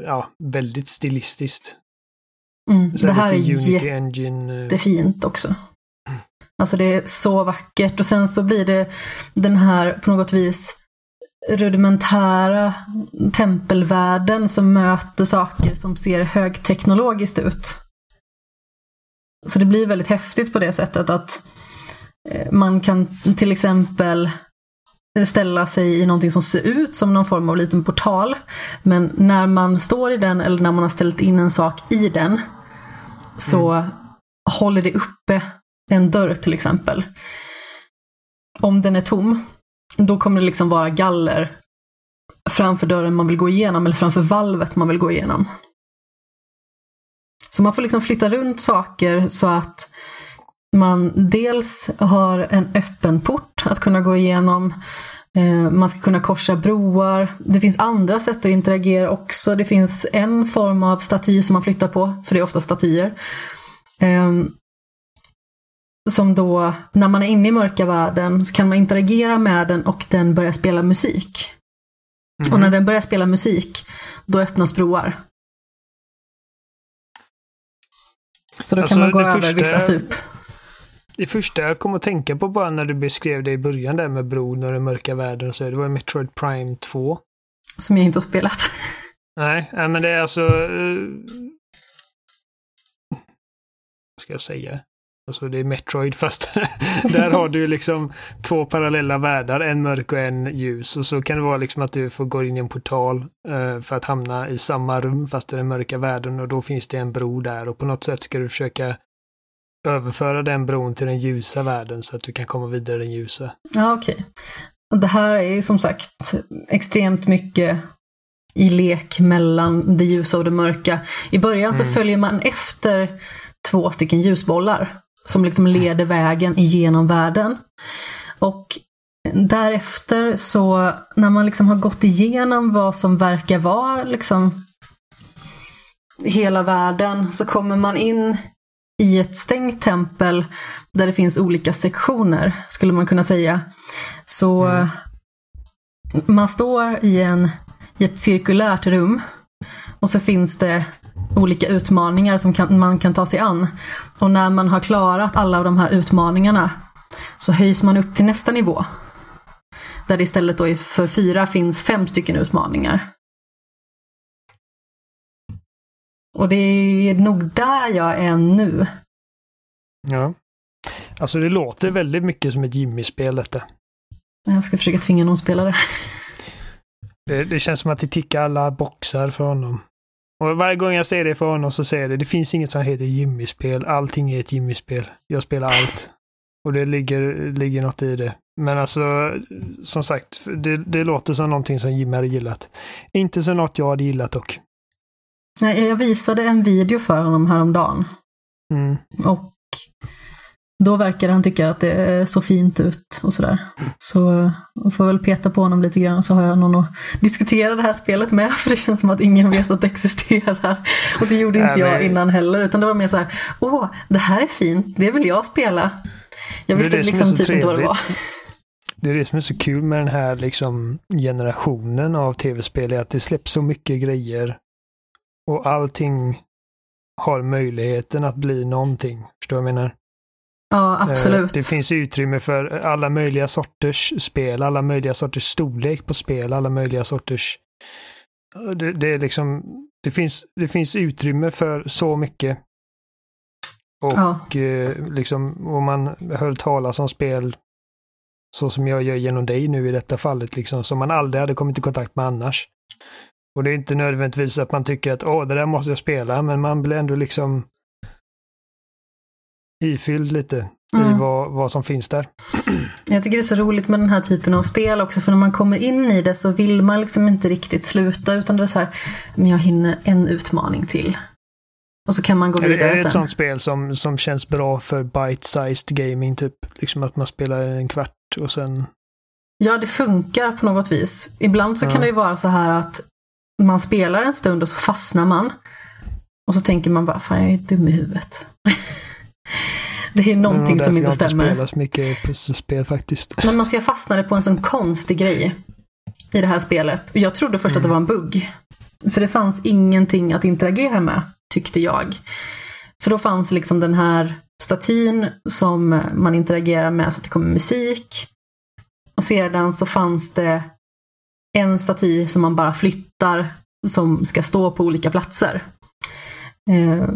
ja, väldigt stilistiskt. Mm, det här är jättefint också. Alltså det är så vackert och sen så blir det den här på något vis rudimentära tempelvärlden som möter saker som ser högteknologiskt ut. Så det blir väldigt häftigt på det sättet att eh, man kan till exempel ställa sig i någonting som ser ut som någon form av liten portal. Men när man står i den eller när man har ställt in en sak i den så mm. håller det uppe en dörr till exempel. Om den är tom då kommer det liksom vara galler framför dörren man vill gå igenom eller framför valvet man vill gå igenom. Så man får liksom flytta runt saker så att man dels har en öppen port att kunna gå igenom. Eh, man ska kunna korsa broar. Det finns andra sätt att interagera också. Det finns en form av staty som man flyttar på, för det är ofta statyer. Ehm, som då, när man är inne i mörka världen, så kan man interagera med den och den börjar spela musik. Mm. Och när den börjar spela musik, då öppnas broar. Så då alltså, kan man gå över första, vissa stup. Det första jag kom att tänka på bara när du beskrev det i början där med bron och den mörka världen och så, det var Metroid Prime 2. Som jag inte har spelat. Nej, men det är alltså... Uh, vad ska jag säga? Alltså det är Metroid fast där har du liksom två parallella världar, en mörk och en ljus. Och så kan det vara liksom att du får gå in i en portal uh, för att hamna i samma rum fast i den mörka världen och då finns det en bro där och på något sätt ska du försöka överföra den bron till den ljusa världen så att du kan komma vidare i den ljusa. Ja, okej. Okay. Det här är ju som sagt extremt mycket i lek mellan det ljusa och det mörka. I början så mm. följer man efter två stycken ljusbollar som liksom leder vägen igenom världen. Och därefter så, när man liksom har gått igenom vad som verkar vara liksom hela världen, så kommer man in i ett stängt tempel där det finns olika sektioner, skulle man kunna säga. Så mm. man står i, en, i ett cirkulärt rum och så finns det olika utmaningar som kan, man kan ta sig an. Och när man har klarat alla av de här utmaningarna så höjs man upp till nästa nivå. Där det istället då för fyra finns fem stycken utmaningar. Och det är nog där jag är nu. Ja. Alltså det låter väldigt mycket som ett Jimmy-spel detta. Jag ska försöka tvinga någon spela det. det. Det känns som att det tickar alla boxar för honom. Och varje gång jag ser det för honom så säger det, det finns inget som heter Jimmy-spel. Allting är ett Jimmy-spel. Jag spelar allt. Och det ligger, ligger något i det. Men alltså, som sagt, det, det låter som någonting som Jimmy hade gillat. Inte som något jag hade gillat dock. Nej, jag visade en video för honom häromdagen. Mm. Och då verkar han tycka att det ser fint ut och sådär. Så jag får väl peta på honom lite grann så har jag någon att diskutera det här spelet med. För det känns som att ingen vet att det existerar. Och det gjorde inte jag innan heller. Utan det var mer så här, åh, det här är fint, det vill jag spela. Jag Det visste det är liksom så typ inte vad det var. Det är det som är så kul med den här liksom generationen av tv-spel, är att det släpps så mycket grejer och allting har möjligheten att bli någonting. Förstår du vad jag menar? Ja, Eh, absolut. Det finns utrymme för alla möjliga sorters spel, alla möjliga sorters storlek på spel, alla möjliga sorters... Det, det är liksom... Det finns, det finns utrymme för så mycket. Och Ja. eh, liksom om man hör talas om spel så som jag gör genom dig nu i detta fallet, liksom, som man aldrig hade kommit i kontakt med annars. Och det är inte nödvändigtvis att man tycker att åh, det där måste jag spela, men man blir ändå liksom ifylld lite i Mm. vad, vad som finns där. Jag tycker det är så roligt med den här typen av spel också, för när man kommer in i det så vill man liksom inte riktigt sluta, utan det är så här, men jag hinner en utmaning till. Och så kan man gå Är, är vidare det ett sen. sånt spel som, som känns bra för bite-sized gaming, typ? Liksom att man spelar en kvart och sen... Ja, det funkar på något vis. Ibland så Ja. kan det ju vara så här att man spelar en stund och så fastnar man. Och så tänker man bara, fan jag är dum i huvudet. det är någonting Ja, som inte Jag har stämmer. inte mycket pusselspel faktiskt. Men man ska fastnade på en sån konstig grej i det här spelet. Jag trodde först att det var en bugg. För det fanns ingenting att interagera med, tyckte jag. För då fanns liksom den här statyn som man interagerar med så att det kommer musik. Och sedan så fanns det en staty som man bara flyttar som ska stå på olika platser. Eh,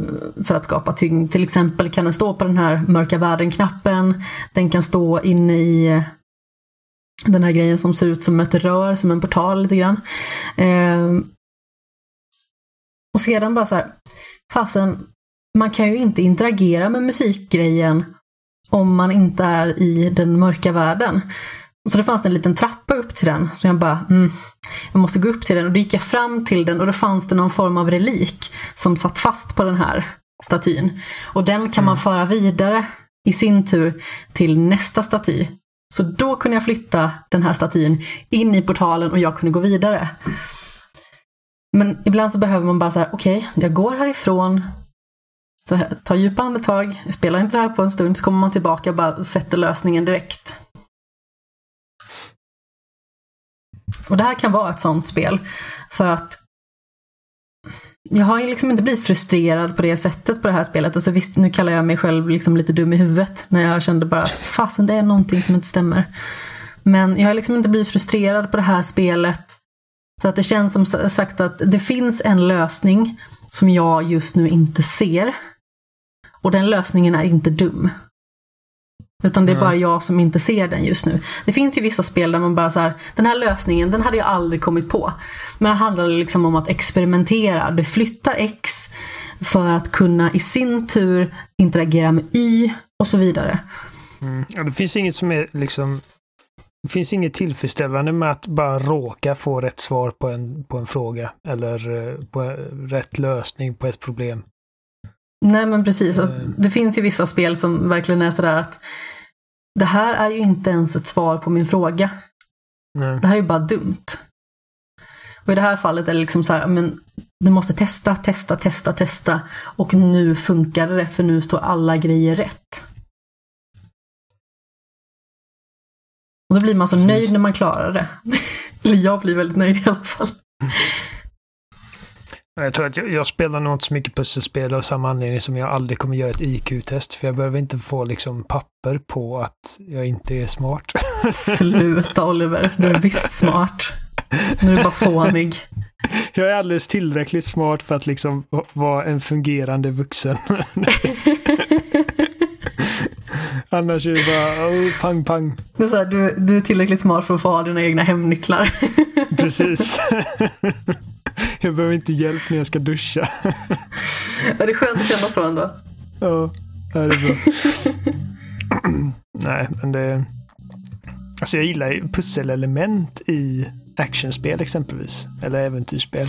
för att skapa tyngd. Till exempel kan den stå på den här mörka världen-knappen. Den kan stå inne i den här grejen som ser ut som ett rör, som en portal lite grann. Eh, och sedan bara så här, fasen, man kan ju inte interagera med musikgrejen om man inte är i den mörka världen. Så det fanns det en liten trappa upp till den. Så jag bara, mm, jag måste gå upp till den. Och då gick jag fram till den och då fanns det någon form av relik som satt fast på den här statyn. Och den kan man föra vidare i sin tur till nästa staty. Så då kunde jag flytta den här statyn in i portalen och jag kunde gå vidare. Men ibland så behöver man bara så här, okej, jag går härifrån, så här, tar djupa andetag, spelar inte det här på en stund, så kommer man tillbaka och bara sätter lösningen direkt. Och det här kan vara ett sånt spel. För att jag har ju liksom inte blivit frustrerad på det sättet på det här spelet. Alltså visst, nu kallar jag mig själv liksom lite dum i huvudet. När jag kände bara att fasen, det är någonting som inte stämmer. Men jag har liksom inte blivit frustrerad på det här spelet. För att det känns som sagt att det finns en lösning som jag just nu inte ser. Och den lösningen är inte dum. Utan det är bara jag som inte ser den just nu. Det finns ju vissa spel där man bara så här, den här lösningen, den hade jag aldrig kommit på. Men det handlar liksom om att experimentera. Du flyttar X för att kunna i sin tur interagera med Y och så vidare. Mm. Ja, det finns inget som är liksom... Det finns inget tillfredsställande med att bara råka få rätt svar på en, på en fråga eller eh, på rätt lösning på ett problem. Nej men precis. Alltså, Mm. det finns ju vissa spel som verkligen är sådär att det här är ju inte ens ett svar på min fråga. Nej. Det här är ju bara dumt. Och i det här fallet är det liksom så här, men du måste testa, testa, testa, testa. Och nu funkar det för nu står alla grejer rätt. Och då blir man så Precis. nöjd när man klarar det. Eller jag blir väldigt nöjd i alla fall. Jag tror att jag, jag spelar nog inte så mycket pusselspel av samma anledning som jag aldrig kommer göra ett IQ-test. För jag behöver inte få liksom papper på att jag inte är smart. Sluta Oliver, du är visst smart. Nu är du bara fånig. Jag är alldeles tillräckligt smart för att liksom va- vara en fungerande vuxen. Annars är det bara oh, pang pang. Det är så här, du, du är tillräckligt smart för att få ha dina egna hemnycklar. Precis. jag behöver inte hjälp när jag ska duscha. Ja, det är skönt att känna så ändå. Ja, det är bra. Nej, men det... Alltså jag gillar ju pusselelement i actionspel exempelvis. Eller äventyrsspel.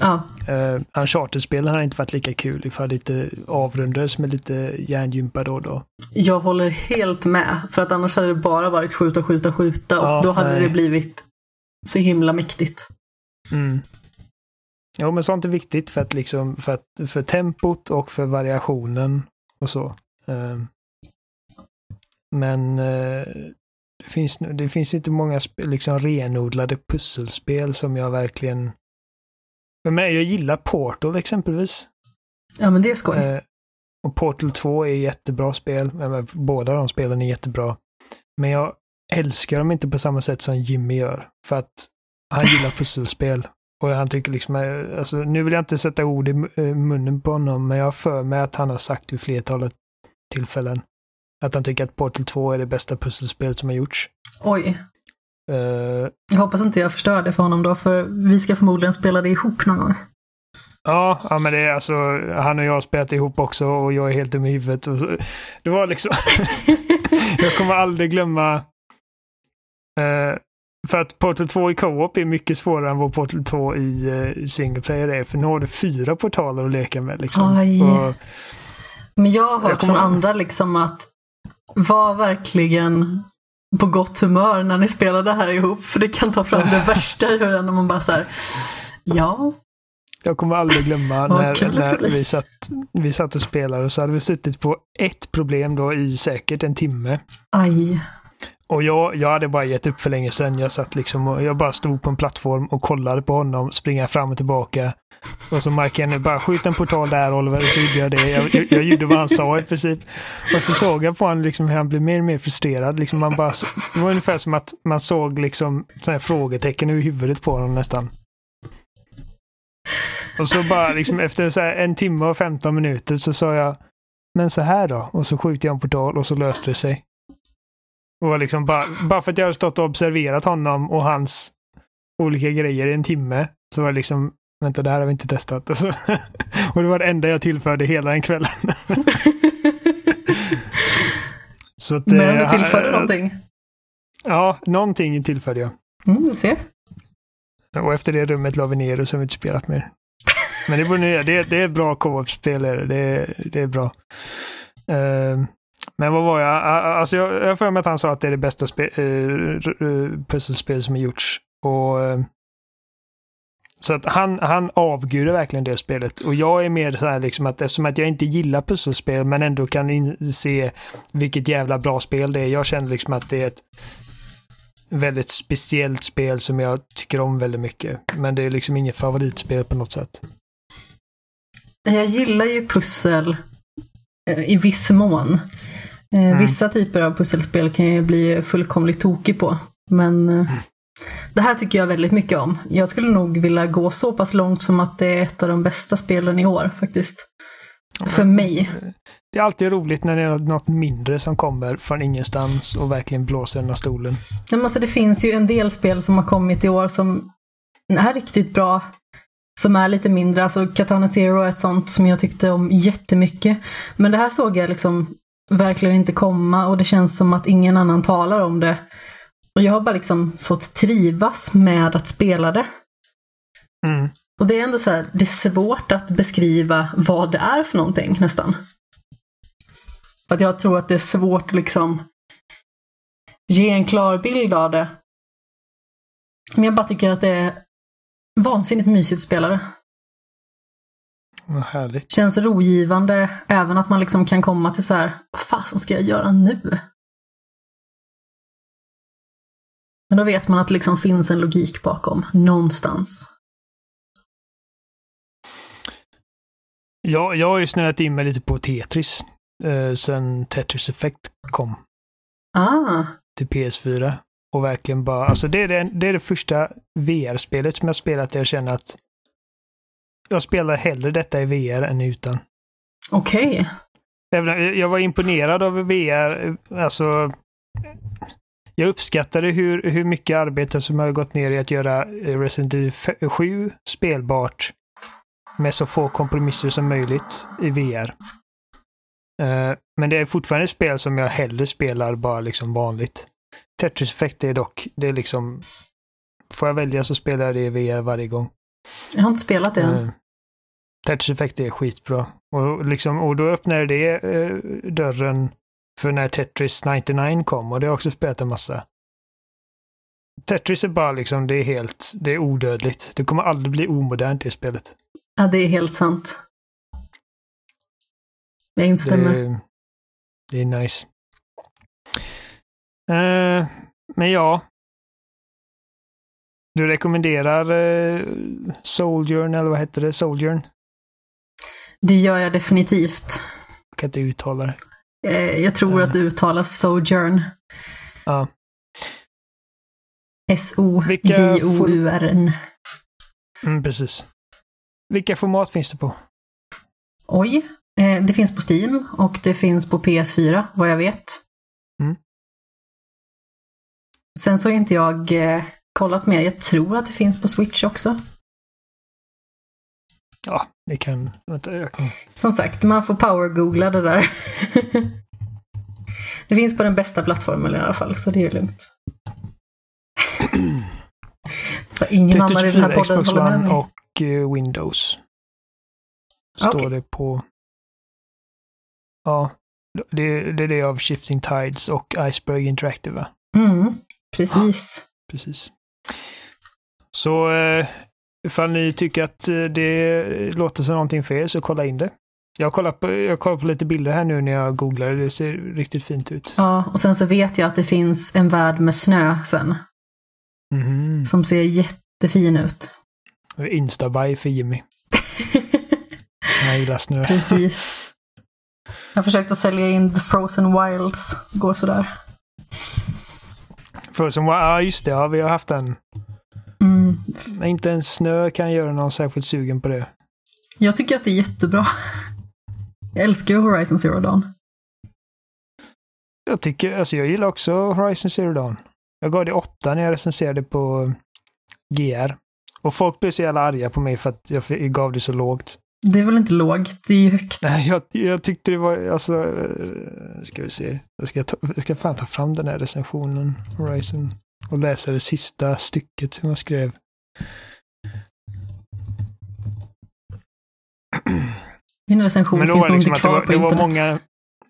Ja, Uh, Uncharted-spelen har inte varit lika kul ifall det inte avrundades med lite hjärngympa då och då. jag håller helt med. För att annars hade det bara varit skjuta, skjuta, skjuta. Och Ja, då hade nej. det blivit så himla mäktigt. Mm. Jo, men sånt är viktigt för att liksom, för, att, för tempot och för variationen och så. Eh, Men eh, det, finns, det finns inte många liksom renodlade pusselspel som jag verkligen... Men jag gillar Portal exempelvis. Ja, men det är skoj. Eh, och Portal 2 är jättebra spel. Båda de spelen är jättebra. Men jag älskar dem inte på samma sätt som Jimmy gör. För att han gillar pusselspel. Och han tycker liksom, alltså, nu vill jag inte sätta ord i eh, munnen på honom, men jag har för mig att han har sagt vid flertalet tillfällen att han tycker att Portal 2 är det bästa pusselspelet som har gjorts. Oj. Uh, jag hoppas inte jag förstör det för honom då, för vi ska förmodligen spela det ihop någon gång. Ja, ja men det är alltså, han och jag har spelat ihop också och jag är helt dum i huvudet. Och så, det var liksom, jag kommer aldrig glömma, uh, för att Portal 2 i co-op är mycket svårare än vad Portal 2 i uh, single player är, för nu har du fyra portaler att leka med. Liksom. Och, men jag har hört jag kommer... från andra liksom att var verkligen på gott humör när ni spelar det här ihop. För det kan ta fram det värsta i hur man bara så här, ja. Jag kommer aldrig glömma när, när vi, satt, vi satt och spelade och så hade vi suttit på ett problem då i säkert en timme. Aj. Och jag, jag hade bara gett upp för länge sedan. Jag satt liksom och jag bara stod på en plattform och kollade på honom springa fram och tillbaka. Och så märker jag nu bara skjut en portal där Oliver. Och så gjorde jag det. Jag, jag, jag gjorde vad han sa i princip. Och så såg jag på honom liksom hur han blev mer och mer frustrerad. Liksom man bara, det var ungefär som att man såg liksom sådana frågetecken i huvudet på honom nästan. Och så bara liksom efter så en timme och 15 minuter så sa jag Men så här då? Och så skjuter jag en portal och så löste det sig. Och liksom bara, bara för att jag hade stått och observerat honom och hans olika grejer i en timme så var det liksom Vänta, det här har vi inte testat. Alltså, och det var det enda jag tillförde hela den kvällen. så att, Men du eh, tillförde äh, någonting? Ja, någonting tillförde jag. Mm, du ser. Och efter det rummet la vi ner och så har vi inte spelat mer. Men det, borde, det, det är bra co-op-spel, det, det är bra. Uh, men vad var jag? Alltså jag har för mig att han sa att det är det bästa uh, pusselspel som har gjorts. Och uh, så att han, han avgudar verkligen det spelet. Och jag är mer så här liksom att eftersom att jag inte gillar pusselspel men ändå kan se vilket jävla bra spel det är. Jag känner liksom att det är ett väldigt speciellt spel som jag tycker om väldigt mycket. Men det är liksom inget favoritspel på något sätt. Jag gillar ju pussel eh, i viss mån. Eh, mm. Vissa typer av pusselspel kan jag bli fullkomligt tokig på. Men mm. Det här tycker jag väldigt mycket om. Jag skulle nog vilja gå så pass långt som att det är ett av de bästa spelen i år faktiskt. Ja, För mig. Det är alltid roligt när det är något mindre som kommer från ingenstans och verkligen blåser den här stolen. Men alltså, det finns ju en del spel som har kommit i år som är riktigt bra. Som är lite mindre, alltså Katana Zero är ett sånt som jag tyckte om jättemycket. Men det här såg jag liksom verkligen inte komma och det känns som att ingen annan talar om det. Och jag har bara liksom fått trivas med att spela det. Mm. Och det är ändå så här, det är svårt att beskriva vad det är för någonting nästan. För att jag tror att det är svårt att liksom ge en klar bild av det. Men jag bara tycker att det är vansinnigt mysigt att spela det. Härligt. Känns rogivande, även att man liksom kan komma till så här, vad fasen ska jag göra nu? Men då vet man att det liksom finns en logik bakom, någonstans. Ja, jag har ju snöat in mig lite på Tetris eh, sen Tetris Effect kom. Ah. Till PS4. Och verkligen bara, alltså det är det, det, är det första VR-spelet som jag spelat där jag känner att jag spelar hellre detta i VR än utan. Okej. Okay. Jag var imponerad av VR, alltså jag uppskattade hur, hur mycket arbete som har gått ner i att göra Resident Evil 7 spelbart med så få kompromisser som möjligt i VR. Eh, men det är fortfarande ett spel som jag hellre spelar bara liksom vanligt. Tetris Effect är dock, det är liksom... Får jag välja så spelar jag det i VR varje gång. Jag har inte spelat det än. Uh, Tetris Effect är skitbra. Och, liksom, och då öppnar det uh, dörren för när Tetris 99 kom och det har också spelat en massa. Tetris är bara liksom, det är helt, det är odödligt. Det kommer aldrig bli omodernt i spelet. Ja, det är helt sant. Jag instämmer. Det, det är nice. Eh, men ja. Du rekommenderar eh, Soldiern, eller vad heter det? Soldiern? Det gör jag definitivt. Jag kan inte uttala det. Eh, jag tror att det uttalas Sojourn. Ja. S-O-J-O-U-R-N. Mm, precis. Vilka format finns det på? Oj. Eh, det finns på Steam och det finns på PS4, vad jag vet. Mm. Sen så har inte jag eh, kollat mer. Jag tror att det finns på Switch också. Ja, det kan... Vänta, jag kan... Som sagt, man får power-googla det där. det finns på den bästa plattformen i alla fall, så det är ju lugnt. så ingen annan i den här podden Xbox håller med One mig. och eh, Windows. Står Okej. det på... Ja, det, det är det av Shifting Tides och Iceberg Interactive, va? Mm, precis. Precis. Så eh, ifall ni tycker att eh, det låter som någonting för er så kolla in det. Jag kollar på, jag kollar på lite bilder här nu när jag googlar. Det ser riktigt fint ut. Ja, och sen så vet jag att det finns en värld med snö sen. Mhm. Som ser jättefin ut. Instabaj för Jimmy. Jag gillar snö. Precis. Jag har försökt att sälja in The Frozen Wilds. Går sådär. Frozen Wild, ja just det, ja, vi har haft den. Mm. Inte ens snö kan göra någon särskilt sugen på det. Jag tycker att det är jättebra. Jag älskar Horizon Zero Dawn. Jag tycker, alltså jag gillar också Horizon Zero Dawn. Jag gav det åtta när jag recenserade på GR. Och folk blev så jävla arga på mig för att jag gav det så lågt. Det är väl inte lågt, det är ju högt. Nej, jag, jag tyckte det var, alltså, eh, ska vi se. Jag ska, ta, jag ska fan ta fram den här recensionen, Horizon, och läsa det sista stycket som jag skrev. Min recension Men då finns nog liksom inte kvar var, på internet. många,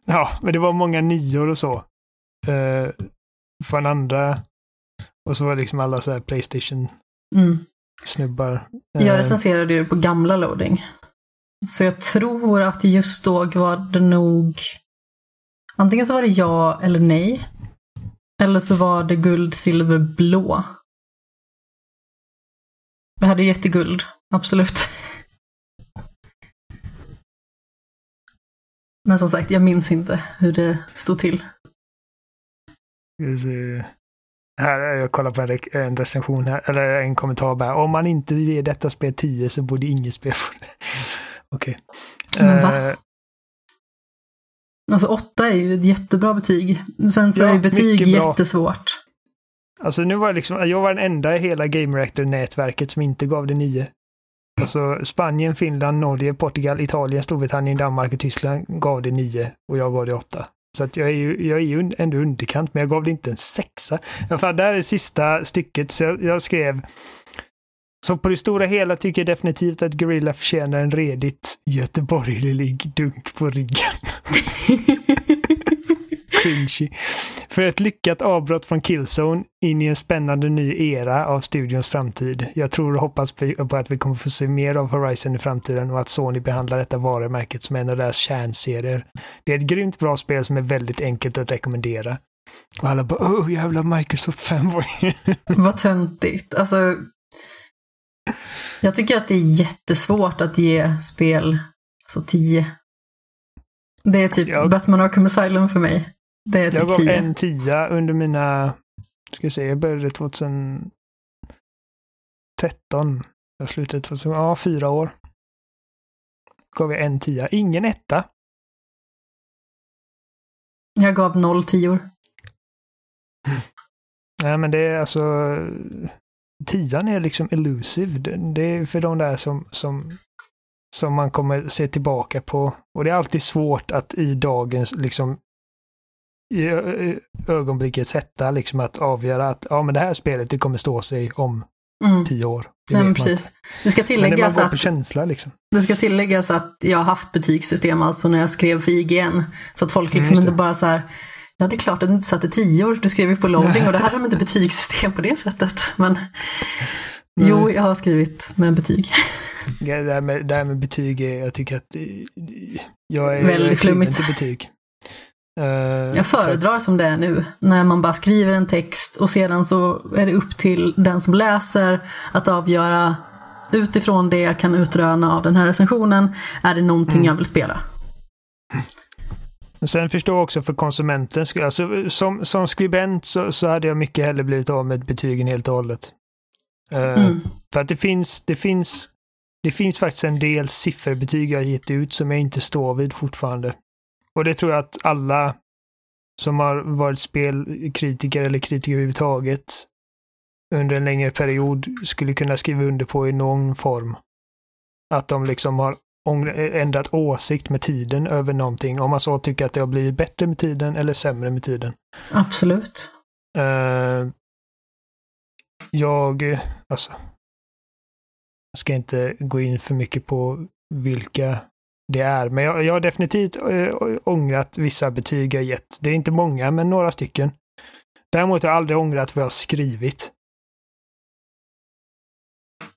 ja, men det var många nior och så. Eh, från andra. Och så var det liksom alla så här Playstation-snubbar. Mm. Eh, Jag recenserade ju på gamla loading. Så jag tror att just då var det nog... Antingen så var det ja eller nej. Eller så var det guld, silver, blå. Vi hade jätteguld, absolut. Men som sagt, jag minns inte hur det stod till. Här vi. Här, jag kollar på en, en recension här, eller en kommentar bara. Om man inte ger detta spel 10 så borde inget spel få det. Okej. Men va? Eh, Alltså åtta är ju ett jättebra betyg. Sen så Ja, är betyg jättesvårt. alltså nu var det liksom, jag var den enda i hela Game Reactor-nätverket som inte gav det 9. Alltså Spanien, Finland, Norge, Portugal, Italien, Storbritannien, Danmark och Tyskland gav det 9 och jag gav det 8. Så att jag är ju, jag är ju ändå underkant, men jag gav det inte en sexa. I alla fall, där är sista stycket, så jag, jag skrev så på det stora hela tycker jag definitivt att Gorilla förtjänar en redigt göteborglig dunk på ryggen. Cringy. För ett lyckat avbrott från Killzone in i en spännande ny era av studions framtid. Jag tror och hoppas på på att vi kommer få se mer av Horizon i framtiden och att Sony behandlar detta varumärket som en av deras kärnserier. Det är ett grymt bra spel som är väldigt enkelt att rekommendera. Och alla bara åh jävla Microsoft fanboy. Vad töntigt. Alltså, jag tycker att det är jättesvårt att ge spel alltså 10. Det är typ Jag- Batman Arkham Asylum för mig. Det är Jag typ gav 10. en tia under mina, ska vi se, jag började 2013. Jag slutade 2000, ja fyra år. Gav jag en tia. Ingen etta. Jag gav noll tior. Nej men det är alltså, tian är liksom elusive. Det, det är för de där som, som, som man kommer se tillbaka på. Och det är alltid svårt att i dagens liksom i ö- ögonblicket sätta liksom att avgöra att ja men det här spelet det kommer stå sig om Mm. tio år. Det Nej, precis. Det ska tilläggas att känsla liksom. Det ska tilläggas att jag har haft betygssystem alltså när jag skrev för IGN. Så att folk Mm, liksom just inte bara så här, ja det är klart att du inte satte tior, du skrev ju på loading och det hade de inte betygssystem på det sättet. Men jo, jag har skrivit med betyg. Ja, Det här med, det här med betyg, är, jag tycker att jag är Väldigt flummigt. till betyg. Uh, jag föredrar att... som det är nu, när man bara skriver en text och sedan så är det upp till den som läser att avgöra utifrån det jag kan utröna av den här recensionen, är det någonting mm. jag vill spela? Sen förstår jag också för konsumenten, alltså, som, som skribent så, så hade jag mycket hellre blivit av med betygen helt och hållet. Uh, mm. För att det finns, det finns det finns faktiskt en del sifferbetyg jag gett ut som jag inte står vid fortfarande. Och det tror jag att alla som har varit spelkritiker eller kritiker överhuvudtaget under en längre period skulle kunna skriva under på i någon form. Att de liksom har ändrat åsikt med tiden över någonting. Om man så tycker att det har blivit bättre med tiden eller sämre med tiden. Absolut. Uh, jag, alltså, ska inte gå in för mycket på vilka det är. Men jag, jag har definitivt äh, ångrat vissa betyg jag gett. Det är inte många, men några stycken. Däremot har jag aldrig ångrat vad jag skrivit.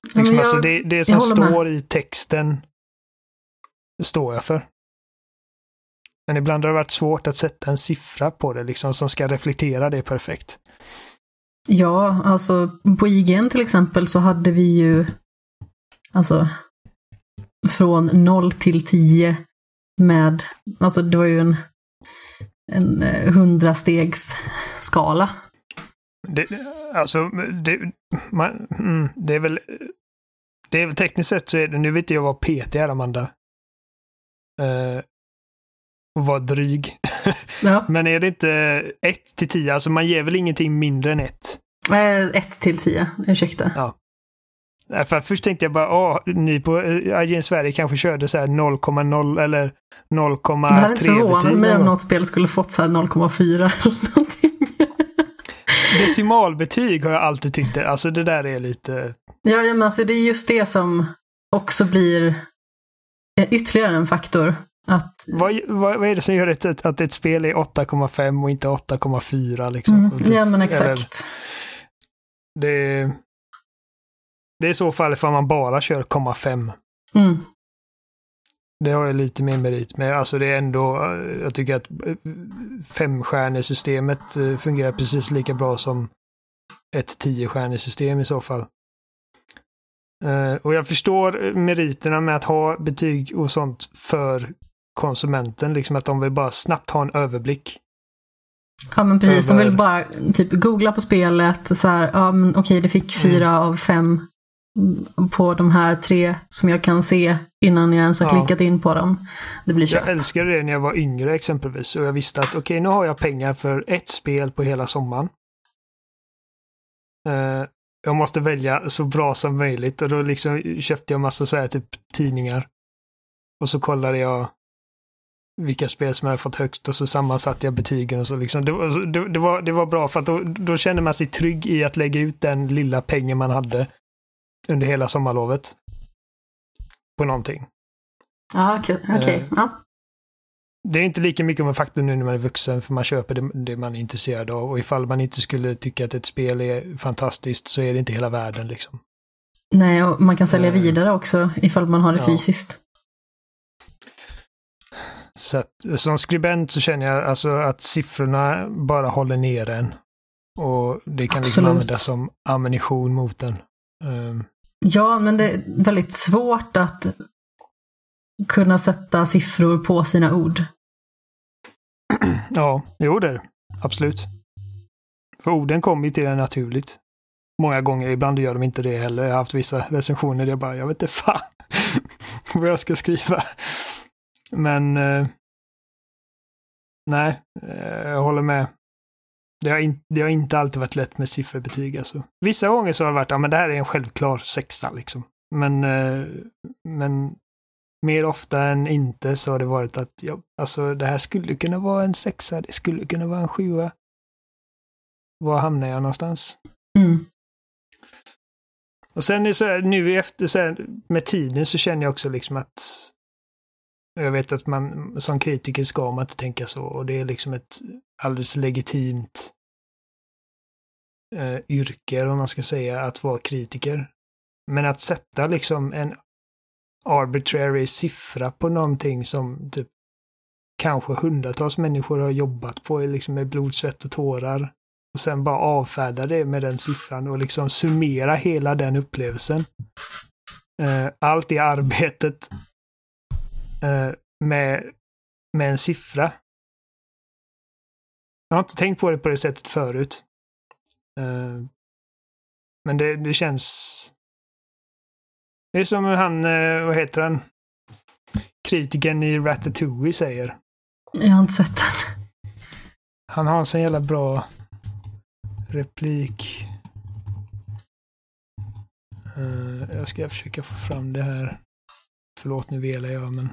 Liksom, jag, alltså det, det som står med. i texten står jag för. Men ibland har det varit svårt att sätta en siffra på det liksom som ska reflektera det perfekt. Ja, alltså på IGN till exempel så hade vi ju Alltså från 0 till 10 med, alltså det var ju en, en eh, hundrastegs skala. Det, alltså, det, man, mm, det är väl, det är väl tekniskt sett så är det, nu vet jag vad PT är Amanda. Uh, och vara dryg. Ja. Men är det inte 1 till 10, alltså man ger väl ingenting mindre än 1? 1 uh, till 10, ursäkta. Ja. För först tänkte jag bara, åh, ni på IGN Sverige kanske körde så här 0,0 eller 0,3 Det hade inte förvånat mig om något spel skulle fått så här 0,4 eller någonting. Decimalbetyg har jag alltid tyckt, alltså det där är lite... Ja, men alltså det är just det som också blir ytterligare en faktor. Att... Vad, vad, vad är det som gör ett, att ett spel är 8,5 och inte 8,4 liksom? Mm, ja, men exakt. Det, det är i så fall ifall man bara kör 0,5. Mm. Det har jag lite mer merit med. Alltså det är ändå, jag tycker att femstjärnesystemet eh, fungerar precis lika bra som ett tiostjärnesystem i så fall. Uh, och jag förstår meriterna med att ha betyg och sånt för konsumenten, liksom att de vill bara snabbt ha en överblick. Ja men precis, över... de vill bara typ googla på spelet, så här, ja men okej det fick fyra mm. av fem på de här tre som jag kan se innan jag ens har ja. klickat in på dem. Det blir köp. Jag älskade det när jag var yngre exempelvis och jag visste att okej, okay, nu har jag pengar för ett spel på hela sommaren. Uh, jag måste välja så bra som möjligt och då liksom köpte jag massa så här typ tidningar. Och så kollade jag vilka spel som jag hade fått högst och så sammansatte jag betygen och så liksom. Det, det, det, var, det var bra för att då, då kände man sig trygg i att lägga ut den lilla pengen man hade under hela sommarlovet. På någonting. Ja, okej. Okay. okay. Uh, ja. Det är inte lika mycket om en faktor nu när man är vuxen, för man köper det, det, man är intresserad av. Och ifall man inte skulle tycka att ett spel är fantastiskt så är det inte hela världen liksom. Nej, och man kan sälja uh, vidare också ifall man har det ja. fysiskt. Så att, som skribent så känner jag alltså att siffrorna bara håller ner en. Och det kan liksom användas som ammunition mot en. Um, Ja, men det är väldigt svårt att kunna sätta siffror på sina ord. Ja, jo det är Absolut. För orden kommer ju till en naturligt. Många gånger, ibland gör de inte det heller. Jag har haft vissa recensioner där jag bara, jag vet inte fan vad jag ska skriva. Men eh, nej, eh, jag håller med. Det har, in, det har inte alltid varit lätt med sifferbetyg. Alltså. Vissa gånger så har det varit, ja men det här är en självklar sexa liksom. Men, eh, men mer ofta än inte så har det varit att, ja, alltså det här skulle kunna vara en sexa, det skulle kunna vara en sjua. Var hamnar jag någonstans? Mm. Och sen är så här, nu efter, så här, med tiden så känner jag också liksom att jag vet att man som kritiker ska man inte tänka så och det är liksom ett alldeles legitimt eh, yrke, om man ska säga, att vara kritiker. Men att sätta liksom en arbitrary siffra på någonting som typ kanske hundratals människor har jobbat på liksom med blod, svett och tårar. Och sen bara avfärda det med den siffran och liksom summera hela den upplevelsen. Uh, allt det arbetet uh, med, med en siffra. Jag har inte tänkt på det på det sättet förut. Uh, men det, det känns... Det är som han, vad heter han? Kritiken i Ratatouille säger. Jag har inte sett den. Han har en sån jävla bra replik. Uh, jag ska försöka få fram det här. Förlåt, nu velar jag, men...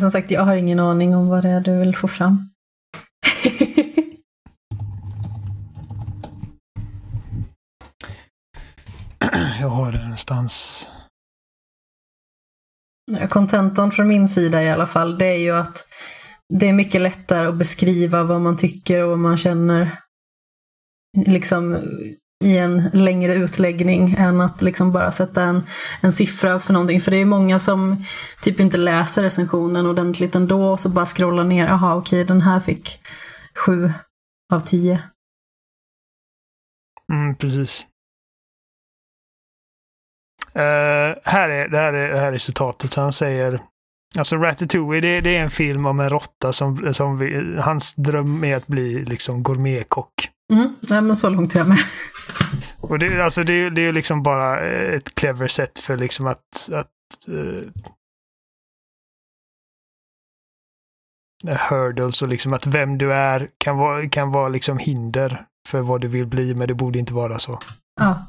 Som sagt, jag har ingen aning om vad det är du vill få fram. jag har det någonstans. Kontentan från min sida i alla fall, det är ju att det är mycket lättare att beskriva vad man tycker och vad man känner liksom i en längre utläggning än att liksom bara sätta en, en siffra för någonting. För det är många som typ inte läser recensionen ordentligt ändå och så bara scrollar ner. Jaha, okej, den här fick sju av tio. Mm, precis. Uh, här, är, det, här är, det här är citatet. Han säger Alltså Ratatouille, det, det, är en film om en råtta som, som vi, hans dröm är att bli liksom gourmetkock. Mm, nej men så långt är jag med. Och det, alltså det, det är liksom bara ett clever sätt för liksom att, att uh, hurdles och liksom att vem du är kan vara, kan vara liksom hinder för vad du vill bli, men det borde inte vara så. Ja.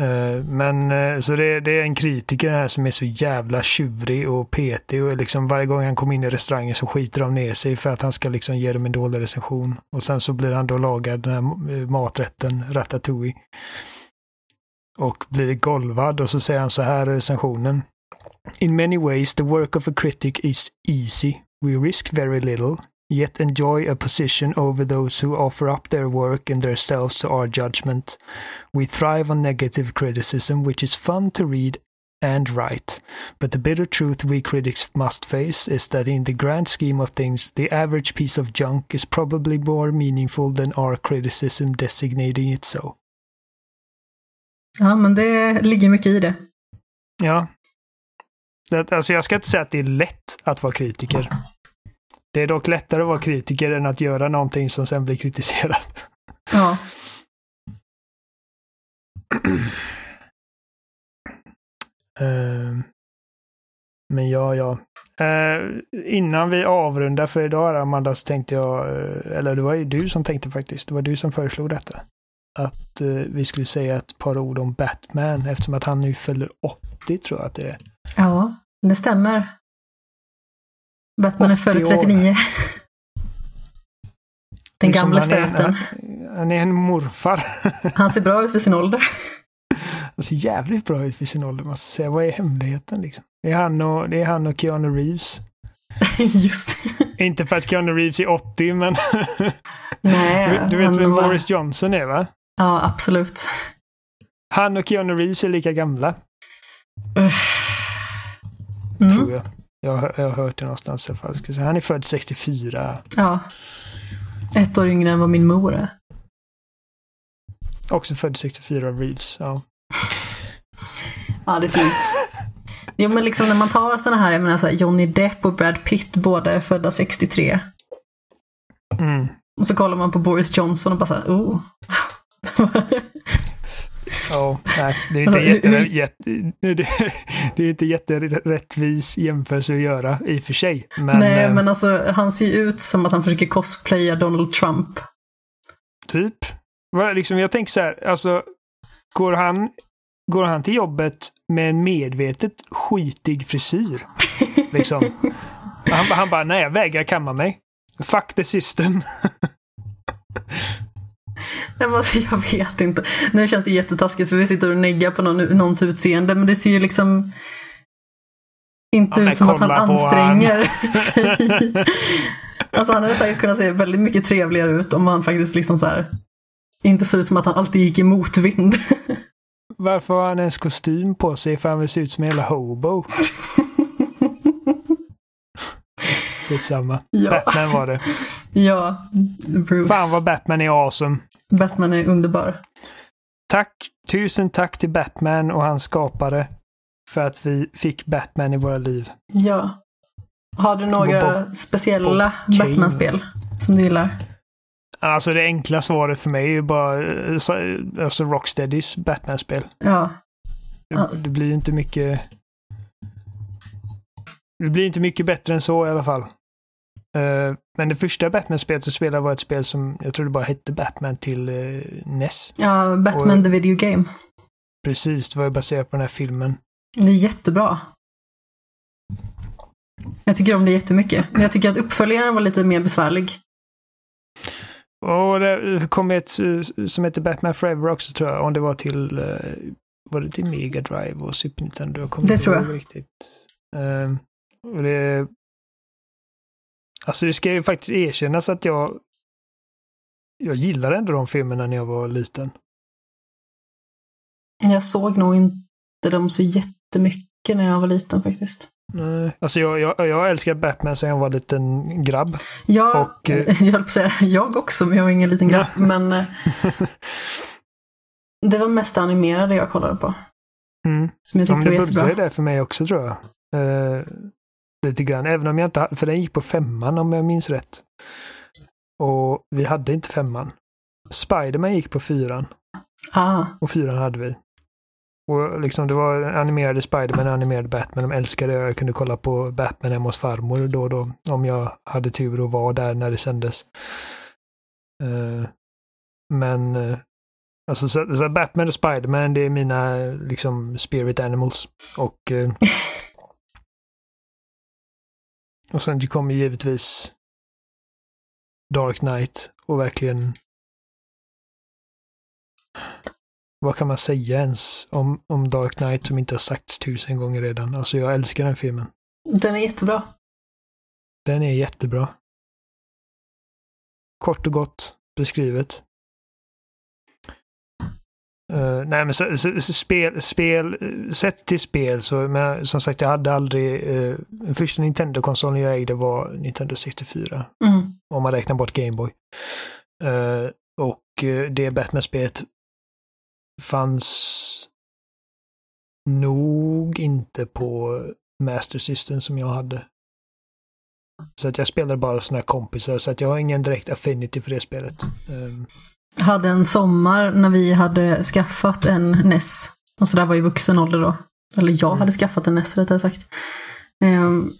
Eh, men eh, så det, det, är en kritiker här som är så jävla tjurig och petig och liksom varje gång han kommer in i restaurangen så skiter de ner sig för att han ska liksom ge dem en dålig recension. Och sen så blir han då lagad den här eh, maträtten, ratatouille. Och blir golvad och så säger han så här i recensionen. In many ways the work of a critic is easy. We risk very little yet enjoy a position over those who offer up their work and themselves to our judgment. We thrive on negative criticism, which is fun to read and write. But the bitter truth we critics must face is that in the grand scheme of things, the average piece of junk is probably more meaningful than our criticism designating it so. Ja, men det ligger mycket i det. Ja. Det, alltså jag ska inte säga att det är lätt att vara kritiker. Det är dock lättare att vara kritiker än att göra någonting som sen blir kritiserat. Ja. uh, men ja, ja. Uh, innan vi avrundar för idag Amanda, så tänkte jag, uh, eller det var ju du som tänkte faktiskt, det var du som föreslog detta. Att uh, vi skulle säga ett par ord om Batman eftersom att han nu fyller 80 tror jag att det är. Ja, det stämmer. Batman är född 39. Den gamla stöten. Han, är en morfar. han ser bra ut för sin ålder. Han ser jävligt bra ut för sin ålder, måste jag säga. Vad är hemligheten liksom? Det är han och, det är han och Keanu Reeves. Just Inte för att Keanu Reeves är 80, men... Nej, du, du vet vem var... Boris Johnson är, va? Ja, absolut. Han och Keanu Reeves är lika gamla. Mm. Tror jag. Jag jag har hört det någonstans i alla fall. Han är född 64. Ja. Ett år yngre än vad min mor är. Också född 64 av Reeves, ja. ja, det är fint. Jo, men liksom när man tar sådana här, jag menar så här, Johnny Depp och Brad Pitt, båda är födda 63. Mm. Och så kollar man på Boris Johnson och bara såhär, oh. Ja, nej, det är inte alltså, jätte, jätte, det är inte jätterättvis jämförelse att göra i och för sig. Men, nej, men alltså han ser ut som att han försöker cosplaya Donald Trump. Typ. Liksom, jag tänker så här, alltså går han, går han till jobbet med en medvetet skitig frisyr? liksom. han, han bara, nej jag vägrar kamma mig. Fuck the system. Nej, alltså, jag vet inte. Nu känns det jättetaskigt för vi sitter och neggar på någon, någons utseende, men det ser ju liksom inte ja, ut som att han anstränger han. sig. alltså han hade säkert kunnat se väldigt mycket trevligare ut om han faktiskt liksom så här, inte såg ut som att han alltid gick i motvind. Varför har han ens kostym på sig för han vill se ut som en jävla hobo? Skitsamma. Ja. Batman var det. Ja, Bruce. Fan vad Batman är awesome. Batman är underbar. Tack, tusen tack till Batman och hans skapare för att vi fick Batman i våra liv. Ja. Har du några Bob- speciella. Batman-spel som du gillar? Alltså det enkla svaret för mig är ju bara eh, så- alltså Rocksteadys Batman-spel. Ja. Ja. Det, det blir inte mycket... Det blir inte mycket bättre än så i alla fall. Eh, men det första Batman-spelet som spelade var ett spel som jag tror det bara hette Batman till uh, NES. Ja, Batman Och- the Video Game. Precis, det var ju baserat på den här filmen. Det är jättebra. Jag tycker om det jättemycket. Men Jag tycker att uppföljaren var lite mer besvärlig. Och det kom ett eh, som heter Batman Forever också tror jag. Om det var till, eh, var det till Mega Drive och Super Nintendo? Jag Det tror jag. Riktigt. Ehm, och det, alltså det ska ju faktiskt erkännas att jag, jag gillade ändå de filmerna när jag var liten. Jag såg nog inte dem så jättemycket när jag var liten faktiskt. Nej, Alltså jag, jag, jag älskar Batman sedan jag var liten grabb. Jag, Och, eh, jag höll på säga jag också, men jag var ingen liten grabb. Men eh, det var mest animerade jag kollade på. Mm. Som jag Ja, tyckte men var det började jättebra. där för mig också tror jag. Lite grann, även om jag inte för den gick på femman om jag minns rätt. Och vi hade inte femman. Spiderman gick på fyran Ah, och fyran hade vi. Och liksom det var animerade Spiderman och animerade Batman. De älskade det. Jag kunde kolla på Batman hemma hos farmor då och då. Om jag hade tur och var där när det sändes. Eh, men eh, alltså så, så Batman och Spiderman det är mina liksom spirit animals. Och eh, och sen kommer givetvis Dark Knight och verkligen vad kan man säga ens om, om Dark Knight som inte har sagts tusen gånger redan? Alltså jag älskar den filmen. den är jättebra. Den är jättebra. Kort och gott beskrivet. Eh, nej men så, så, så spel, spel, eh, sett till spel så, men som sagt jag hade aldrig, uh, den första Nintendo-konsolen jag ägde var Nintendo 64. Mm. Om man räknar bort Gameboy. Uh, och uh, det Batman-spelet fanns nog inte på Master System som jag hade. Så att jag spelade bara såna här kompisar, så att jag har ingen direkt affinity för det spelet. Um, hade en sommar när vi hade skaffat en NES. Och så där var i vuxen ålder då. Eller jag Mm. hade skaffat en NES rättare sagt. Ehm,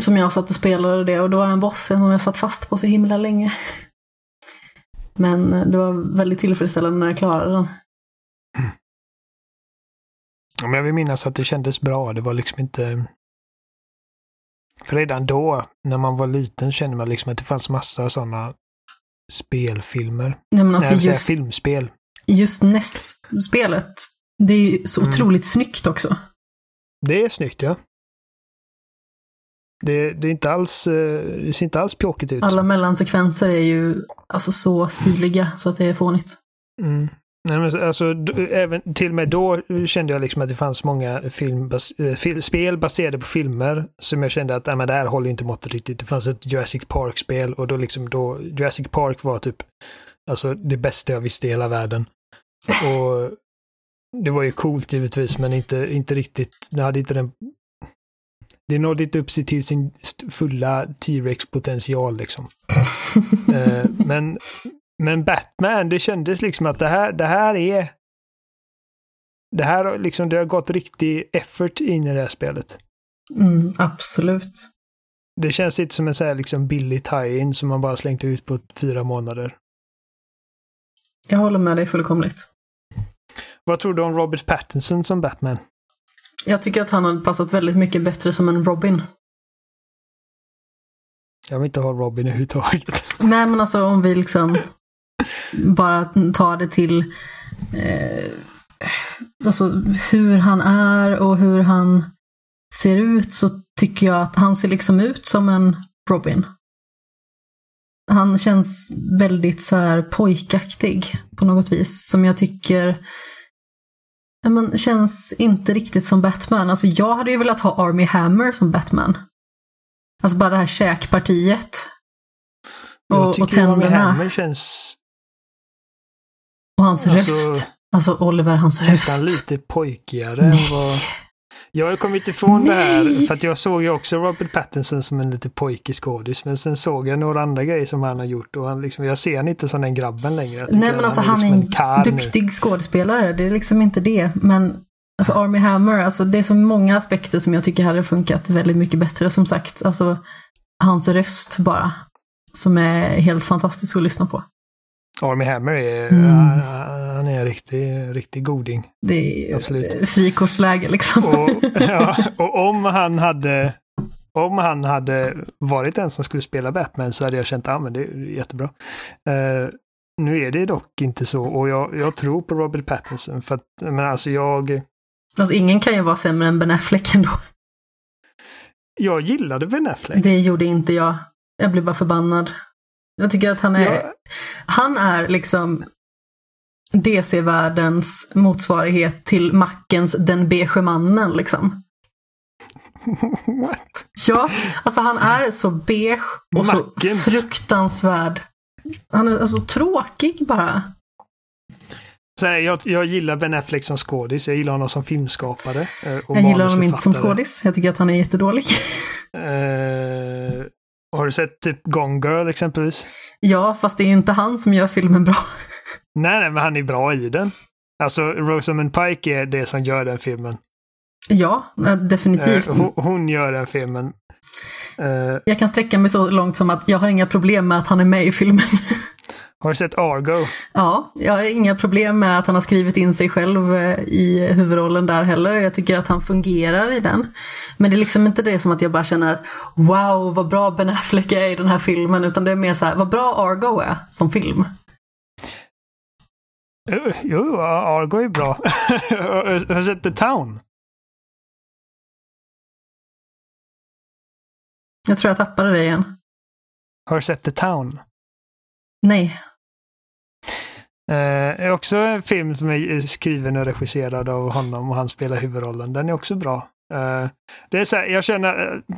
som jag satt och spelade det och då var en boss som jag satt fast på så himla länge. Men eh, det var väldigt tillfredsställande när jag klarade den. Ja, Men jag vill minnas att det kändes bra. Det var liksom inte... För redan då, när man var liten, kände man liksom att det fanns massa sådana spelfilmer. Ja, men alltså Nej, just, filmspel. just NES-spelet, det är ju så Mm. otroligt snyggt också. Det är snyggt, ja. Det, det, är inte alls, eh, det ser inte alls pjåkigt ut. Alla mellansekvenser är ju alltså så stiliga så att det är fånigt. Mm. Nej, men alltså, även till och med då kände jag liksom att det fanns många film, bas, eh, fil, spel baserade på filmer som jag kände att men det här håller inte måttet riktigt. Det fanns ett Jurassic Park-spel och då liksom då Jurassic Park var typ alltså det bästa jag visste i hela världen. Och det var ju coolt givetvis men inte, inte riktigt, det hade inte den det nådde inte upp sig till sin fulla T-Rex-potential liksom. Eh, men, men Batman, det kändes liksom att det här, det här är... Det här liksom, det har gått riktig effort in i det här spelet. Mm, absolut. Det känns inte som en så här liksom billig tie-in som man bara slängt ut på fyra månader. Jag håller med dig fullkomligt. Vad tror du om Robert Pattinson som Batman? Jag tycker att han hade passat väldigt mycket bättre som en Robin. Jag vill inte ha Robin överhuvudtaget. Nej, men alltså om vi liksom bara tar det till eh, alltså, hur han är och hur han ser ut så tycker jag att han ser liksom ut som en Robin. Han känns väldigt så här pojkaktig på något vis som jag tycker men, känns inte riktigt som Batman. Alltså jag hade ju velat ha Army Hammer som Batman. Alltså bara det här käkpartiet. Jag Och, och tycker Armie tänderna. Hammer känns Och hans Alltså, röst. Alltså Oliver, hans nästan röst. lite pojkigare än vad... Jag har kommit ifrån det här, för att jag såg ju också Robert Pattinson som en lite pojkig skådis, men sen såg jag några andra grejer som han har gjort och han liksom, jag ser han inte som den grabben längre. Nej men alltså han är liksom en karl nu. duktig skådespelare, det är liksom inte det. Men alltså Army Hammer, alltså det är så många aspekter som jag tycker hade funkat väldigt mycket bättre. Som sagt, alltså hans röst bara. Som är helt fantastisk att lyssna på. Armie Hammer är, Mm. han är en riktig, riktig goding. Det är Absolut. frikortsläge liksom. Och, ja, och om han hade om han hade varit den som skulle spela Batman så hade jag känt att ah, men det är jättebra. Eh, nu är det dock inte så och jag, jag tror på Robert Pattinson för att men alltså jag, Alltså ingen kan ju vara sämre än Ben Affleck ändå. jag gillade Ben Affleck. Det gjorde inte jag. Jag blev bara förbannad. Jag tycker att han är, Jag, han är liksom DC-världens motsvarighet till Mackens Den beige mannen liksom. what? Ja, alltså han är så beige och så Mackens. fruktansvärd. Han är alltså tråkig bara. Så här, jag, jag gillar Ben Affleck som skådis, jag gillar honom som filmskapare. eh, Jag gillar honom inte som skådis. Jag tycker att han är jättedålig. Eh, har du sett typ Gone Girl exempelvis? Ja, fast det är inte han som gör filmen bra. Nej, nej, men han är bra i den. Alltså, Rosamund Pike är det som gör den filmen. Ja, eh, definitivt. Eh, hon, hon gör den filmen. Eh, Jag kan sträcka mig så långt som att jag har inga problem med att han är med i filmen. har du sett Argo? Ja, jag har inga problem med att han har skrivit in sig själv eh, i huvudrollen där heller. Jag tycker att han fungerar i den. Men det är liksom inte det som att jag bara känner att wow, vad bra Ben Affleck är i den här filmen. Utan det är mer så här, vad bra Argo är som film. Jo, Jo, Argo är bra. har du sett The Town? Jag tror jag tappade det igen. Har du sett The Town? Nej. Eh, är också en film som är skriven och regisserad av honom och han spelar huvudrollen. Den är också bra. Eh, det är så här, jag känner... eh,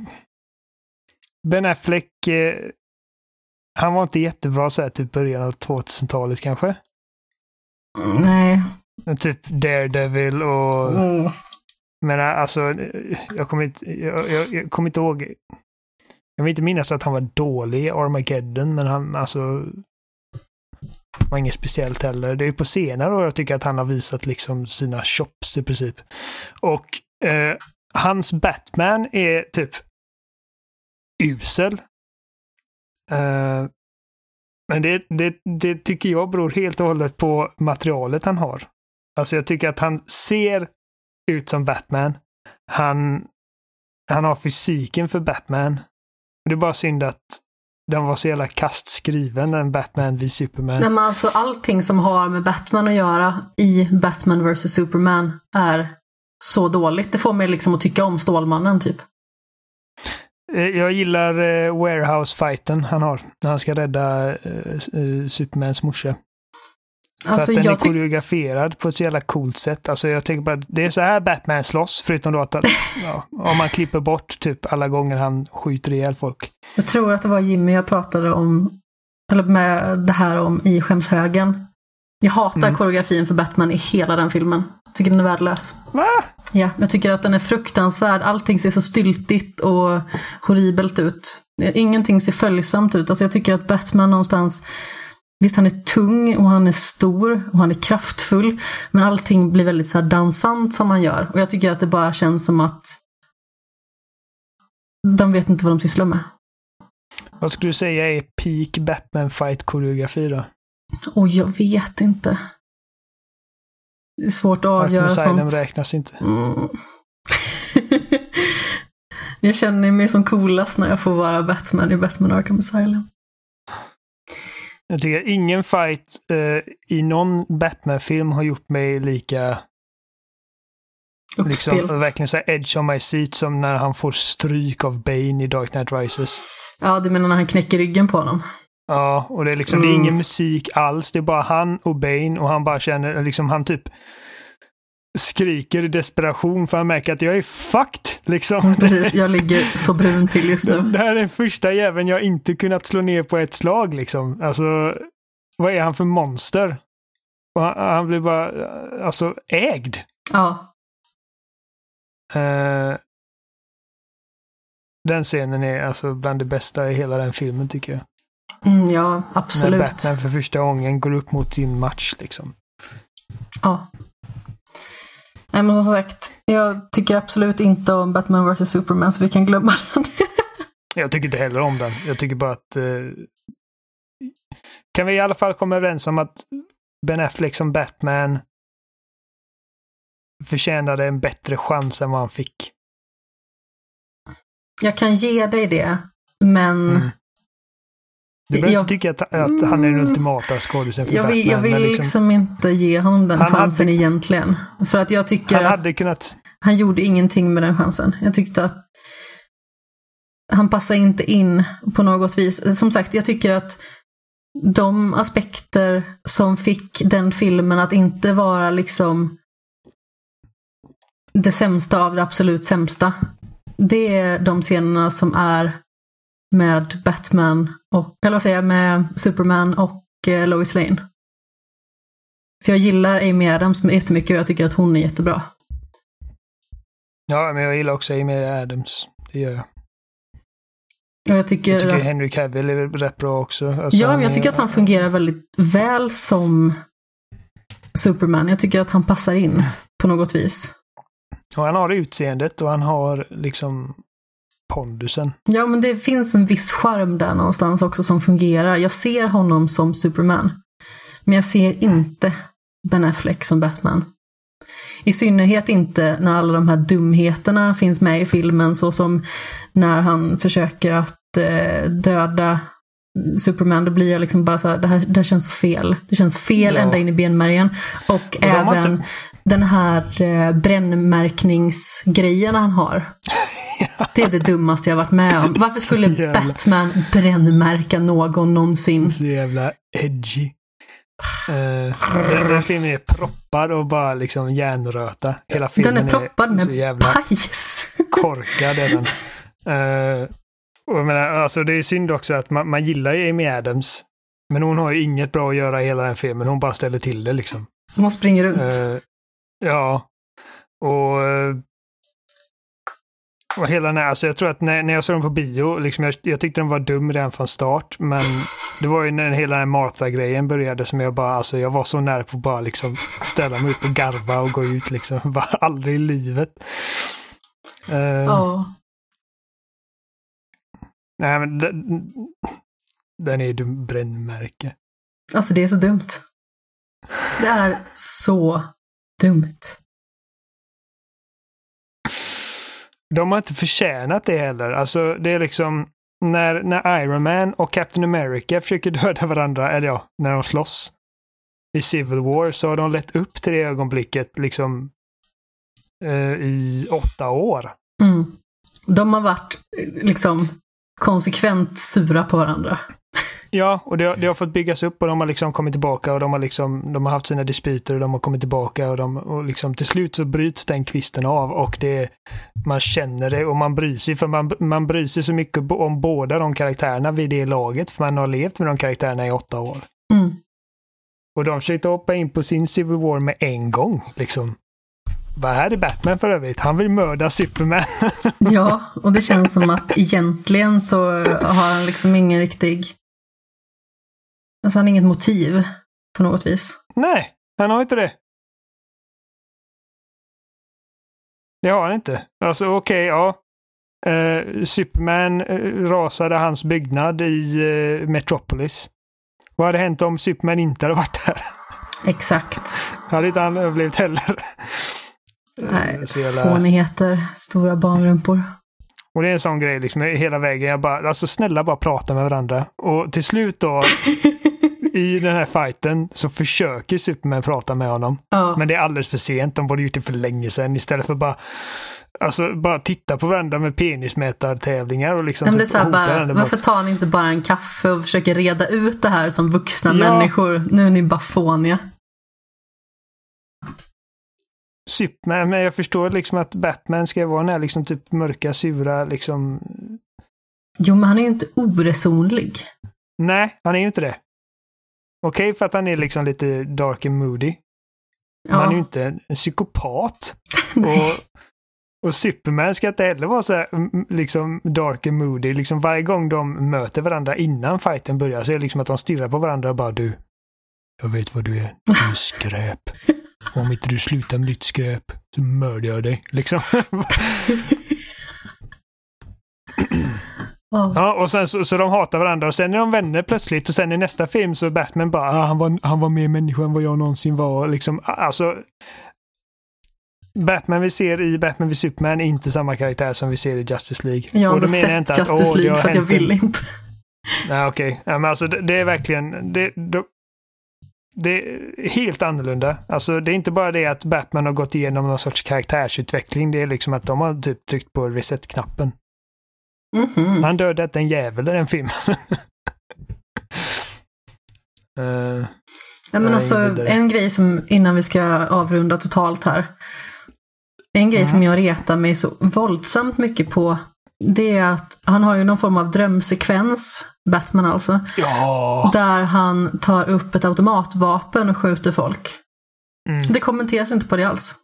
ben Affleck, han var inte jättebra så här typ början av 2000-talet kanske. Nej. Typ Daredevil och... Mm. Men alltså, jag kommer inte, jag, jag, jag kommer inte ihåg. Jag vill inte minnas att han var dålig i Armageddon, men han alltså var inget speciellt heller. Det är ju på senare år jag tycker att han har visat liksom sina chops i princip. Och eh, hans Batman är typ usel. Eh, men det, det, det tycker jag beror helt och hållet på materialet han har. Alltså jag tycker att han ser ut som Batman. Han, han har fysiken för Batman. Det är bara synd att den var så jävla kast skriven, den Batman vid Superman. Nej men alltså allting som har med Batman att göra i Batman vs Superman är så dåligt. Det får mig liksom att tycka om Stålmannen typ. Eh, Jag gillar eh, Warehouse-fighten han har när han ska rädda eh, eh, Supermans morsa. För Alltså att den är koreograferad på ett så jävla coolt sätt. Alltså jag tänker bara det är så här Batman slåss, förutom då att ja, om man klipper bort typ alla gånger han skjuter ihjäl folk. Jag tror att det var Jimmy jag pratade om, eller med det här om i skämshögen. Jag hatar Mm. koreografin för Batman i hela den filmen. Jag tycker den är värdelös. Va? Ja, jag tycker att den är fruktansvärd. Allting ser så styltigt och horribelt ut. Ingenting ser följsamt ut. Alltså jag tycker att Batman någonstans Visst, han är tung och han är stor och han är kraftfull. Men allting blir väldigt så här dansant som han gör. Och jag tycker att det bara känns som att de vet inte vad de sysslar med. Vad skulle du säga är peak Batman fight-koreografi då? Och jag vet inte. Det är svårt att Arkham avgöra Asylum sånt. räknas inte. Mm. jag känner mig som coolast när jag får vara Batman i Batman Arkham Asylum. Jag tycker ingen fight eh, i någon Batman-film har gjort mig lika liksom, Uppspelt. verkligen så edge on my seat som när han får stryk av Bane i Dark Knight Rises. Ja, du menar när han knäcker ryggen på honom? Ja, och det är liksom, det är Mm. ingen musik alls. Det är bara han och Bane och han bara känner, liksom han typ skriker i desperation för han märker att jag är fucked. Liksom. Precis, jag ligger så brun till just nu. Det här är den första jäveln jag inte kunnat slå ner på ett slag liksom. Alltså, vad är han för monster? Han, han blir bara, alltså, ägd. Ja, Eh, den scenen är alltså bland det bästa i hela den filmen tycker jag. mm, ja När absolut. Batman för första gången går upp mot sin match liksom. Ja. Nej, men som sagt, jag tycker absolut inte om Batman vs Superman, så vi kan glömma den. Jag tycker inte heller om den. Jag tycker bara att... Eh, kan vi i alla fall komma överens om att Ben Affleck som Batman förtjänade en bättre chans än vad han fick. Jag kan ge dig det, men Mm. Du behöver Jag- inte tycka att, att han är den Mm. ultimata skådisen för jag Batman. vill, jag vill men liksom... inte ge honom den Han hade- chansen egentligen. För att jag tycker han att hade kunnat... han gjorde ingenting med den chansen. Jag tyckte att han passar inte in på något vis. Som sagt, jag tycker att de aspekter som fick den filmen att inte vara liksom det sämsta av det absolut sämsta. Det är de scenerna som är med Batman och, eller vad säger jag, med Superman och eh, Lois Lane. För jag gillar Amy Adams jättemycket och jag tycker att hon är jättebra. Ja, men jag gillar också Amy Adams. Det gör jag. Och jag tycker, Jag tycker att, Henry Cavill är rätt bra också. Alltså, ja, men jag är- tycker att han fungerar väldigt väl som Superman. Jag tycker att han passar in på något vis. Och han har utseendet och han har liksom pondusen. Ja, men det finns en viss charm där någonstans också som fungerar. Jag ser honom som Superman. Men jag ser inte Ben Affleck som Batman. I synnerhet inte när alla de här dumheterna finns med i filmen, så som när han försöker att eh, döda Superman, då blir jag liksom bara så här, det här, det här känns så fel. Det känns fel Ja. ända in i benmärgen. Och, har även inte- den här eh, brännmärkningsgrejen han har. Det är det dummaste jag varit med om. Varför skulle Jävlar. Batman brännmärka någon någonsin? Så jävla edgy. Uh, den, den filmen är proppad och bara liksom järnröta. Hela filmen Den är proppad så med jävla pajs. korkad. Är den. Eh, och jag menar, alltså det är synd också att man, man gillar ju Amy Adams. Men hon har ju inget bra att göra i hela den filmen. Hon bara ställer till det liksom. Hon springer runt. Eh, ja. Och, och hela den här, alltså jag tror att när, när jag såg den på bio, liksom jag, jag tyckte den var dum redan från start. Men det var ju när hela den här Martha-grejen började som jag bara, alltså jag var så nära på att bara liksom ställa mig upp och garva och gå ut liksom. Bara aldrig i livet. Eh, Ja. Nej men den, den är ju brännmärke. Alltså det är så dumt. Det är så dumt. De har inte förtjänat det heller. Alltså det är liksom när, när Iron Man och Captain America försöker döda varandra, eller ja, när de slåss i Civil War så har de lett upp till det ögonblicket liksom eh, i åtta år. Mm. De har varit eh, liksom konsekvent sura på varandra. Ja, och det, har- det har fått byggas upp och de har liksom kommit tillbaka och de har liksom, de har haft sina dispyter och de har kommit tillbaka och, de, och liksom till slut så bryts den kvisten av och det, man känner det och man bryr sig för man, man bryr sig så mycket om båda de karaktärerna vid det laget för man har levt med de karaktärerna i åtta år. Mm. Och de försökte hoppa in på sin Civil War med en gång liksom. Vad här är Batman för övrigt? Han vill mörda Superman. Ja, och det känns som att egentligen så har han liksom ingen riktig... Alltså han har inget motiv på något vis. Nej, han har inte det. Det har han inte. Alltså okej, ja. Eh, Superman eh, rasade hans byggnad i eh, Metropolis. Vad hade hänt om Superman inte hade varit där? Exakt. hade inte han överlevt heller. Nej, jävla- fånigheter, stora barnrumpor. Och det är en sån grej liksom hela vägen. Jag bara, alltså snälla bara prata med varandra. Och till slut då, i den här fighten, så försöker Superman prata med honom. Ja. Men det är alldeles för sent. De borde gjort det för länge sedan istället för bara Alltså bara titta på varandra med penismätartävlingar och liksom Men det är typ så bara, varför tar ni inte bara en kaffe och försöker reda ut det här som vuxna Ja. människor? Nu är ni bara fåniga. Superman, men jag förstår liksom att Batman ska vara den här liksom typ mörka, sura, liksom... Jo, men han är ju inte oresonlig. Nej, han är ju inte det. Okej för att han är liksom lite dark and moody. Ja. han är ju inte en psykopat. och, och Superman ska inte heller vara så här, mm, liksom dark and moody. Liksom varje gång de möter varandra innan fighten börjar så är det liksom att de stirrar på varandra och bara du. Jag vet vad du är. Du är skräp. Om inte du slutar med ditt skräp så mördar jag dig. Liksom. Ja. Ja, och sen så, så de hatar varandra och sen är de vänner plötsligt och sen i nästa film så Batman bara ah, han, var, han var mer människa än vad jag någonsin var. Liksom, alltså, Batman vi ser i Batman vid Superman är inte samma karaktär som vi ser i Justice League. Jag har inte menar sett åh, Justice League för att jag hänt en- vill inte. Nej, okej. Ja, men alltså det, det är verkligen... Det, det, det är helt annorlunda. Alltså det är inte bara det att Batman har gått igenom någon sorts karaktärsutveckling. Det är liksom att de har typ tryckt på reset-knappen. Mhm. Han dödat en jävel i den filmen. Eh, Ja, men alltså, en grej som, innan vi ska avrunda totalt här. En grej Mhm. som jag retar mig så våldsamt mycket på, det är att han har ju någon form av drömsekvens, Batman alltså, ja! där han tar upp ett automatvapen och skjuter folk. Mm. Det kommenteras inte på det alls.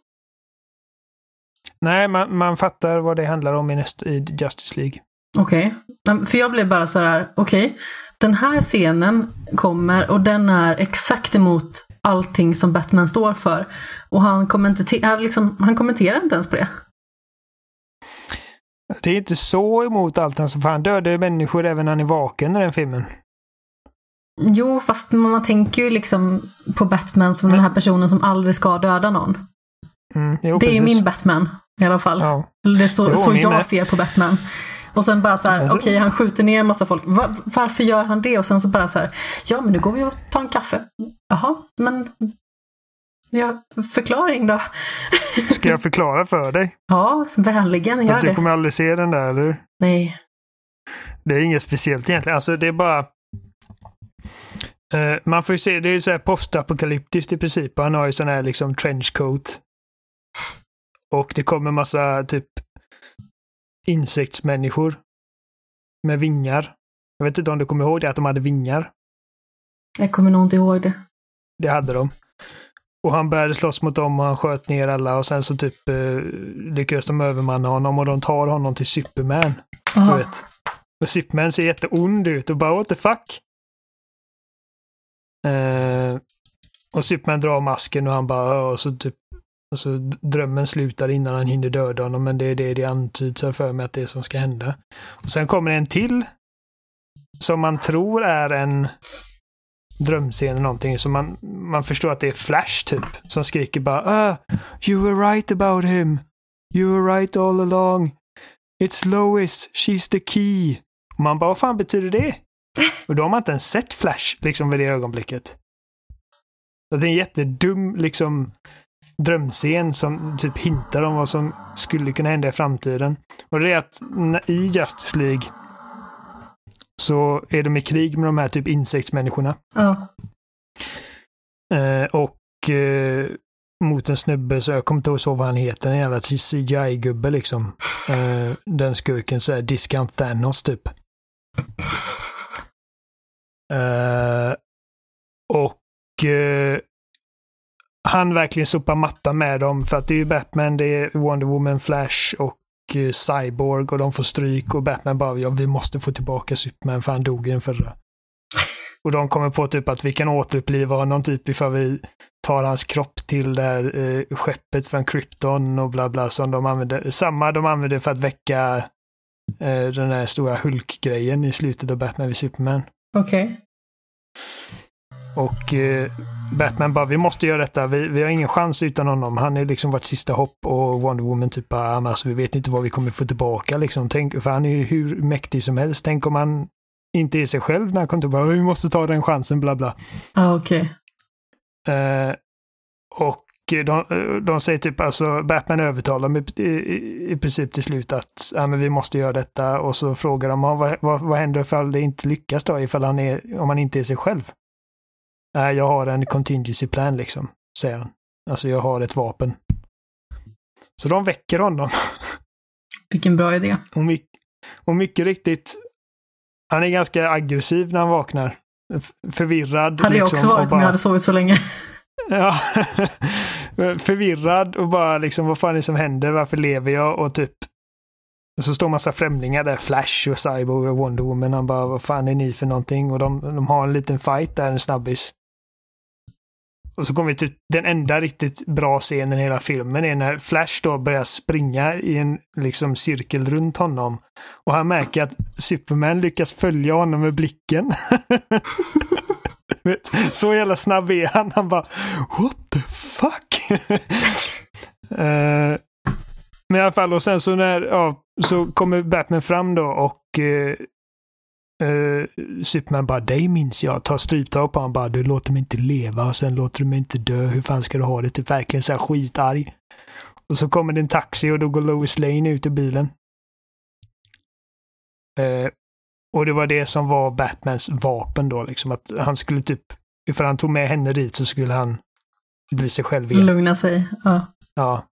Nej, man, man fattar vad det handlar om i, näst, i Justice League. Okej. Men För jag blev bara så här, okej, den här scenen kommer och den är exakt emot allting som Batman står för. Och han, kommenter- liksom, han kommenterar inte ens på det. Det är inte så emot allt. Alltså, för han dödar ju människor även när han är vaken i den filmen. Jo, fast man tänker ju liksom på Batman som den här personen som aldrig ska döda någon. Mm, jo, det är precis. min Batman i alla fall. Ja. Det är så, Jo, så jag med. ser på Batman. Och sen bara så här, Alltså- okej han skjuter ner en massa folk. Va, varför gör han det? Och sen så bara så här, ja men nu går vi och tar en kaffe. Jaha, men ja, förklaring då? Ska jag förklara för dig? Ja, vänligen, gör Fast du det. kommer aldrig se den där, eller? Nej. Det är inget speciellt egentligen. Alltså det är bara... Eh, man får ju se, det är ju så här postapokalyptiskt i princip. Han har ju sån här liksom trenchcoat. Och det kommer massa typ insektsmänniskor. Med vingar. Jag vet inte om du kommer ihåg det, att de hade vingar. Jag kommer nog inte ihåg det. Det hade de. Och han började slåss mot dem och han sköt ner alla och sen så typ eh, lyckades de övermanna honom och de tar honom till Superman. Du Aha. vet. Och Superman ser jätteond ut och bara what the fuck? Eh, och Superman drar masken och han bara och så typ och så drömmen slutar innan han hinner döda honom men det är det det antyds för mig att det är som ska hända. Och sen kommer en till som man tror är en drömscen eller någonting så man, man förstår att det är Flash typ som skriker bara ah, You were right about him. You were right all along. It's Lois, she's the key. Och man bara, vad fan betyder det? Och då har man inte ens sett Flash liksom vid det ögonblicket. Så det är en jättedum liksom drömscen som typ hintar om vad som skulle kunna hända i framtiden. Och det är att i Justice League så är de i krig med de här typ insektsmänniskorna. Ja. Eh, och eh, mot en snubbe, så jag kommer inte ihåg vad han heter, en jävla CGI-gubbe liksom. Eh, den skurken så är Discount Thanos typ. Eh, och eh, han verkligen sopar matta med dem för att det är ju Batman, det är Wonder Woman, Flash och eh, Cyborg och de får stryk och Batman bara ja, vi måste få tillbaka Superman för han dog i den förra. Och de kommer på typ att vi kan återuppliva honom typ ifall vi tar hans kropp till det här eh, skeppet från Krypton och bla bla som de använder. Samma de använder för att väcka eh, den här stora Hulk-grejen i slutet av Batman vid Superman. Okej. Och eh, Batman bara, vi måste göra detta, vi, vi har ingen chans utan honom. Han är liksom vårt sista hopp och Wonder Woman typ bara, "Ja, men alltså, vi vet inte vad vi kommer få tillbaka liksom. Tänk, för han är ju hur mäktig som helst. Tänk om han inte är sig själv när han kommer tillbaka, vi måste ta den chansen, bla bla. Ja, okej. Eh, och de, de säger typ alltså Batman övertalar dem i, i, i princip till slut att ja, men vi måste göra detta och så frågar de "Ja, vad, vad, vad händer ifall det inte lyckas då, ifall han är, om han inte är sig själv? Nej, jag har en contingency plan liksom, säger han. Alltså jag har ett vapen. Så de väcker honom. Vilken bra idé. Och, my och mycket riktigt, han är ganska aggressiv när han vaknar. F förvirrad. Hade jag liksom, också varit bara, om jag hade sovit så länge. Ja, förvirrad och bara liksom vad fan är det som händer? Varför lever jag? Och typ och så står massa främlingar där, Flash och Cyborg och Wonder Woman. Han bara, vad fan är ni för någonting? Och de, de har en liten fight där, en snabbis. Och så kommer vi till typ den enda riktigt bra scenen i hela filmen är när Flash då börjar springa i en liksom cirkel runt honom. Och han märker att Superman lyckas följa honom med blicken. Vet, så jävla snabb är han. Han bara What the fuck? uh, men i alla fall, och sen så när, ja, så kommer Batman fram då och uh, uh, Superman bara, dig minns jag. Tar stryptag på honom bara, du låter mig inte leva och sen låter du mig inte dö. Hur fan ska du ha det? Typ verkligen så här skitarg. Och så kommer det en taxi och då går Lois Lane ut ur bilen. Uh, och det var det som var Batmans vapen då, liksom att han skulle typ, ifall han tog med henne dit så skulle han bli sig själv igen. Lugna sig. Ja. Ja.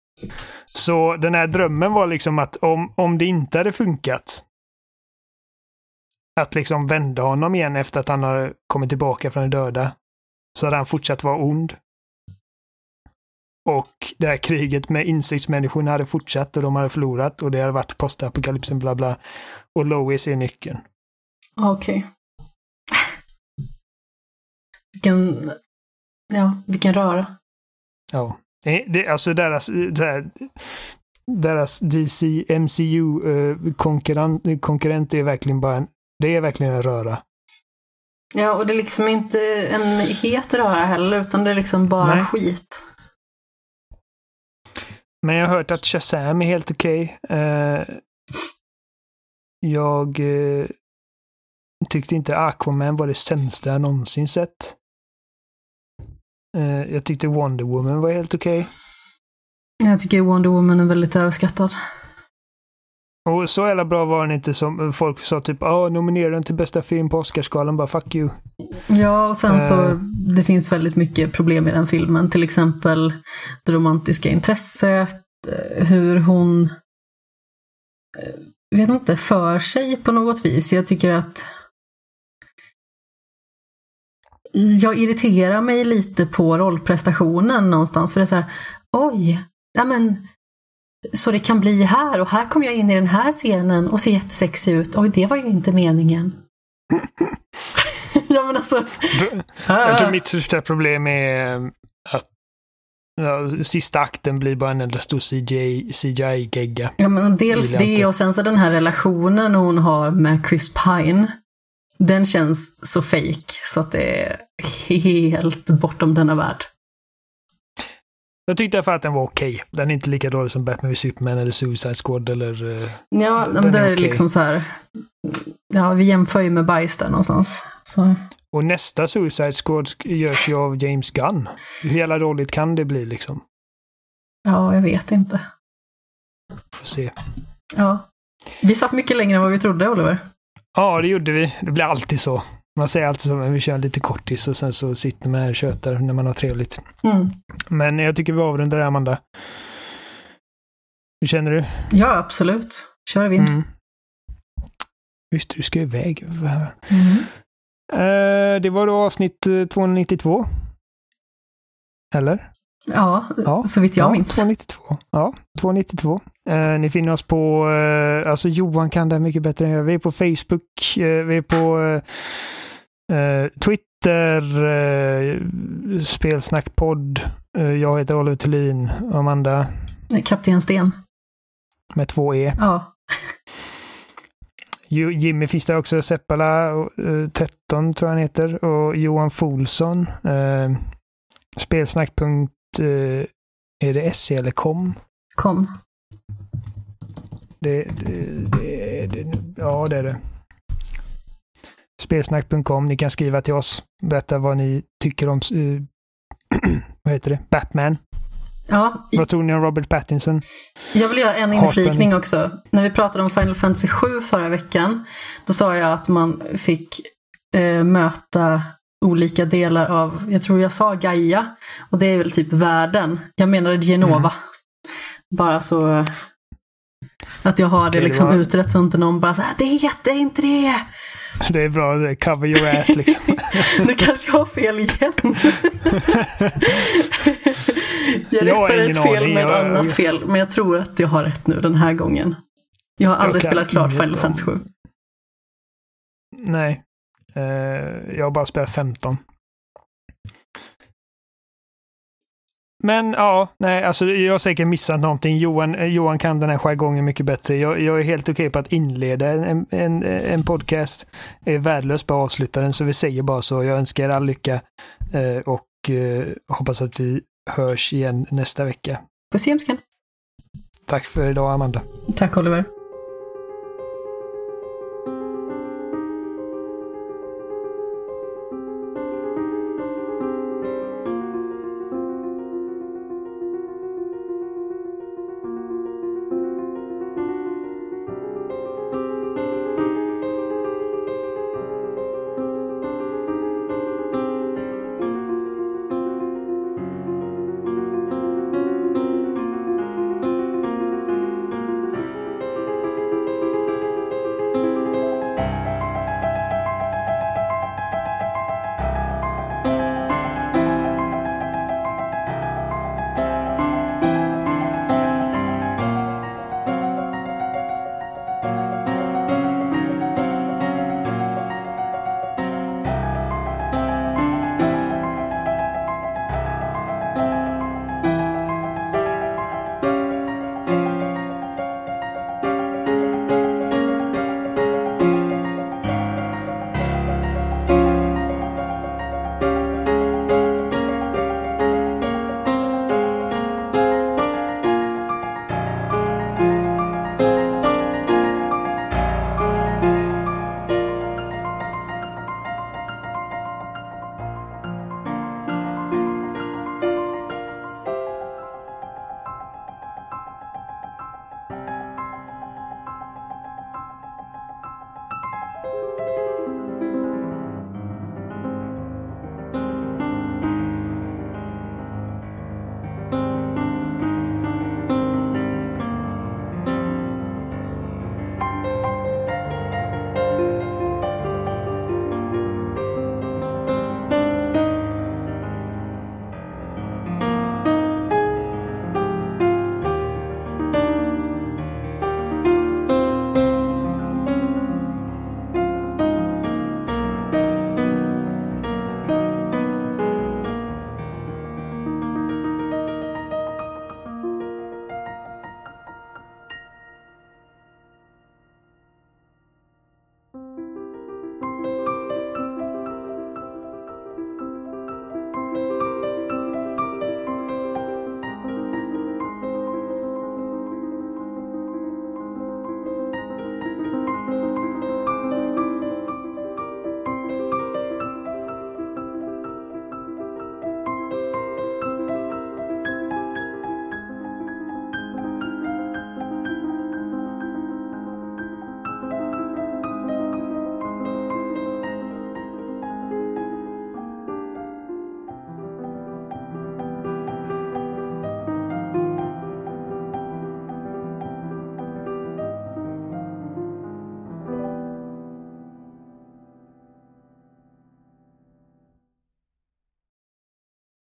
Så den här drömmen var liksom att om, om det inte hade funkat, att liksom vända honom igen efter att han har kommit tillbaka från de döda, så hade han fortsatt vara ond. Och det här kriget med insektsmänniskorna hade fortsatt och de hade förlorat och det hade varit postapokalypsen bla bla. Och Lois är nyckeln. Okej. Okay. Vilken, ja, vilken röra. Ja. Det, det, alltså deras, där, deras DC, MCU eh, är verkligen bara en, det är verkligen en röra. Ja, och det är liksom inte en het röra heller, utan det är liksom bara Nej. skit. Men jag har hört att Shazam är helt okej. Okay. Eh, jag eh, tyckte inte Aquaman var det sämsta jag någonsin sett. Uh, jag tyckte Wonder Woman var helt okej. Okay. Jag tycker Wonder Woman är väldigt överskattad. Och så jävla bra var den inte som folk sa typ ah, nominera den till bästa film på Oscarsgalan, bara fuck you. Ja, och sen uh, så det finns väldigt mycket problem i den filmen. Till exempel det romantiska intresset, eh, hur hon vet inte, för sig på något vis. Jag tycker att jag irriterar mig lite på rollprestationen någonstans. För det är så här, oj, ja men så det kan bli här och här kommer jag in i den här scenen och ser jättesexig ut. Oj, det var ju inte meningen. ja men alltså. Jag tror mitt största problem är att ja, sista akten blir bara en enda stor CGI-gegga. Ja men dels det och sen så den här relationen hon har med Chris Pine. Den känns så fake så att det är helt bortom denna värld. Jag tyckte för att den var okej. Okay. Den är inte lika dålig som Batman vs Superman eller Suicide Squad eller... Uh, ja, men det är, är okay. liksom så här... Ja, vi jämför ju med bajs där någonstans. Så. Och nästa Suicide Squad görs ju av James Gunn. Hur jävla dåligt kan det bli liksom? Ja, jag vet inte. Får se. Ja. Vi satt mycket längre än vad vi trodde, Oliver. Ja, det gjorde vi. Det blir alltid så. Man säger alltid så, vi kör lite kortis och sen så sitter man här och tjötar när man har trevligt. Mm. Men jag tycker vi avrundar det, Amanda. Hur känner du? Ja, absolut. Kör vind. Mm. Just du ska iväg. Mm. Uh, det var då avsnitt 292. Eh, Eller? Ja, ja. så vitt jag ja, minns. 292. Ja, 292. Uh, ni finner oss på, uh, alltså Johan kan det mycket bättre än jag. Vi är på Facebook, uh, vi är på Twitter, Spelsnackpodd. jag heter Oliver Thulin. Amanda? Kapten Sten. Med två E. Ja. Jimmy finns där också, Seppala, 13 tror jag han heter, och Johan Folsson. Spelsnack eh, är det SE eller kom? Kom. Det, det, det, det, ja, det är det. Spelsnack.com. Ni kan skriva till oss. Berätta vad ni tycker om uh, vad heter det? Batman. Ja. Vad tror ni om Robert Pattinson? Jag vill göra en inflikning också. När vi pratade om Final Fantasy 7 förra veckan, då sa jag att man fick eh, möta olika delar av, jag tror jag sa Gaia, och det är väl typ världen. Jag menade Genova. Bara så att jag har det Okej, det liksom var- utrett så inte någon bara så här, det heter inte det! Det är bra, det är cover your ass liksom. Nu kanske jag har fel igen. jag Jag rättar ett fel aning. med ett Jag- annat fel, men jag tror att jag har rätt nu den här gången. Jag har aldrig kan spelat klart Final Fantasy 7. Nej. Eh, jag har bara spelat 15. Men ja, nej, alltså jag har säkert missat någonting. Johan, eh, Johan kan den här jargongen mycket bättre. Jag, jag är helt okej på att inleda en, en, en podcast. Jag är värdelös på att avsluta den, så vi säger bara så. Jag önskar er all lycka eh, och eh, hoppas att vi hörs igen nästa vecka. Puss i hemskan. Tack för idag, Amanda. Tack Oliver.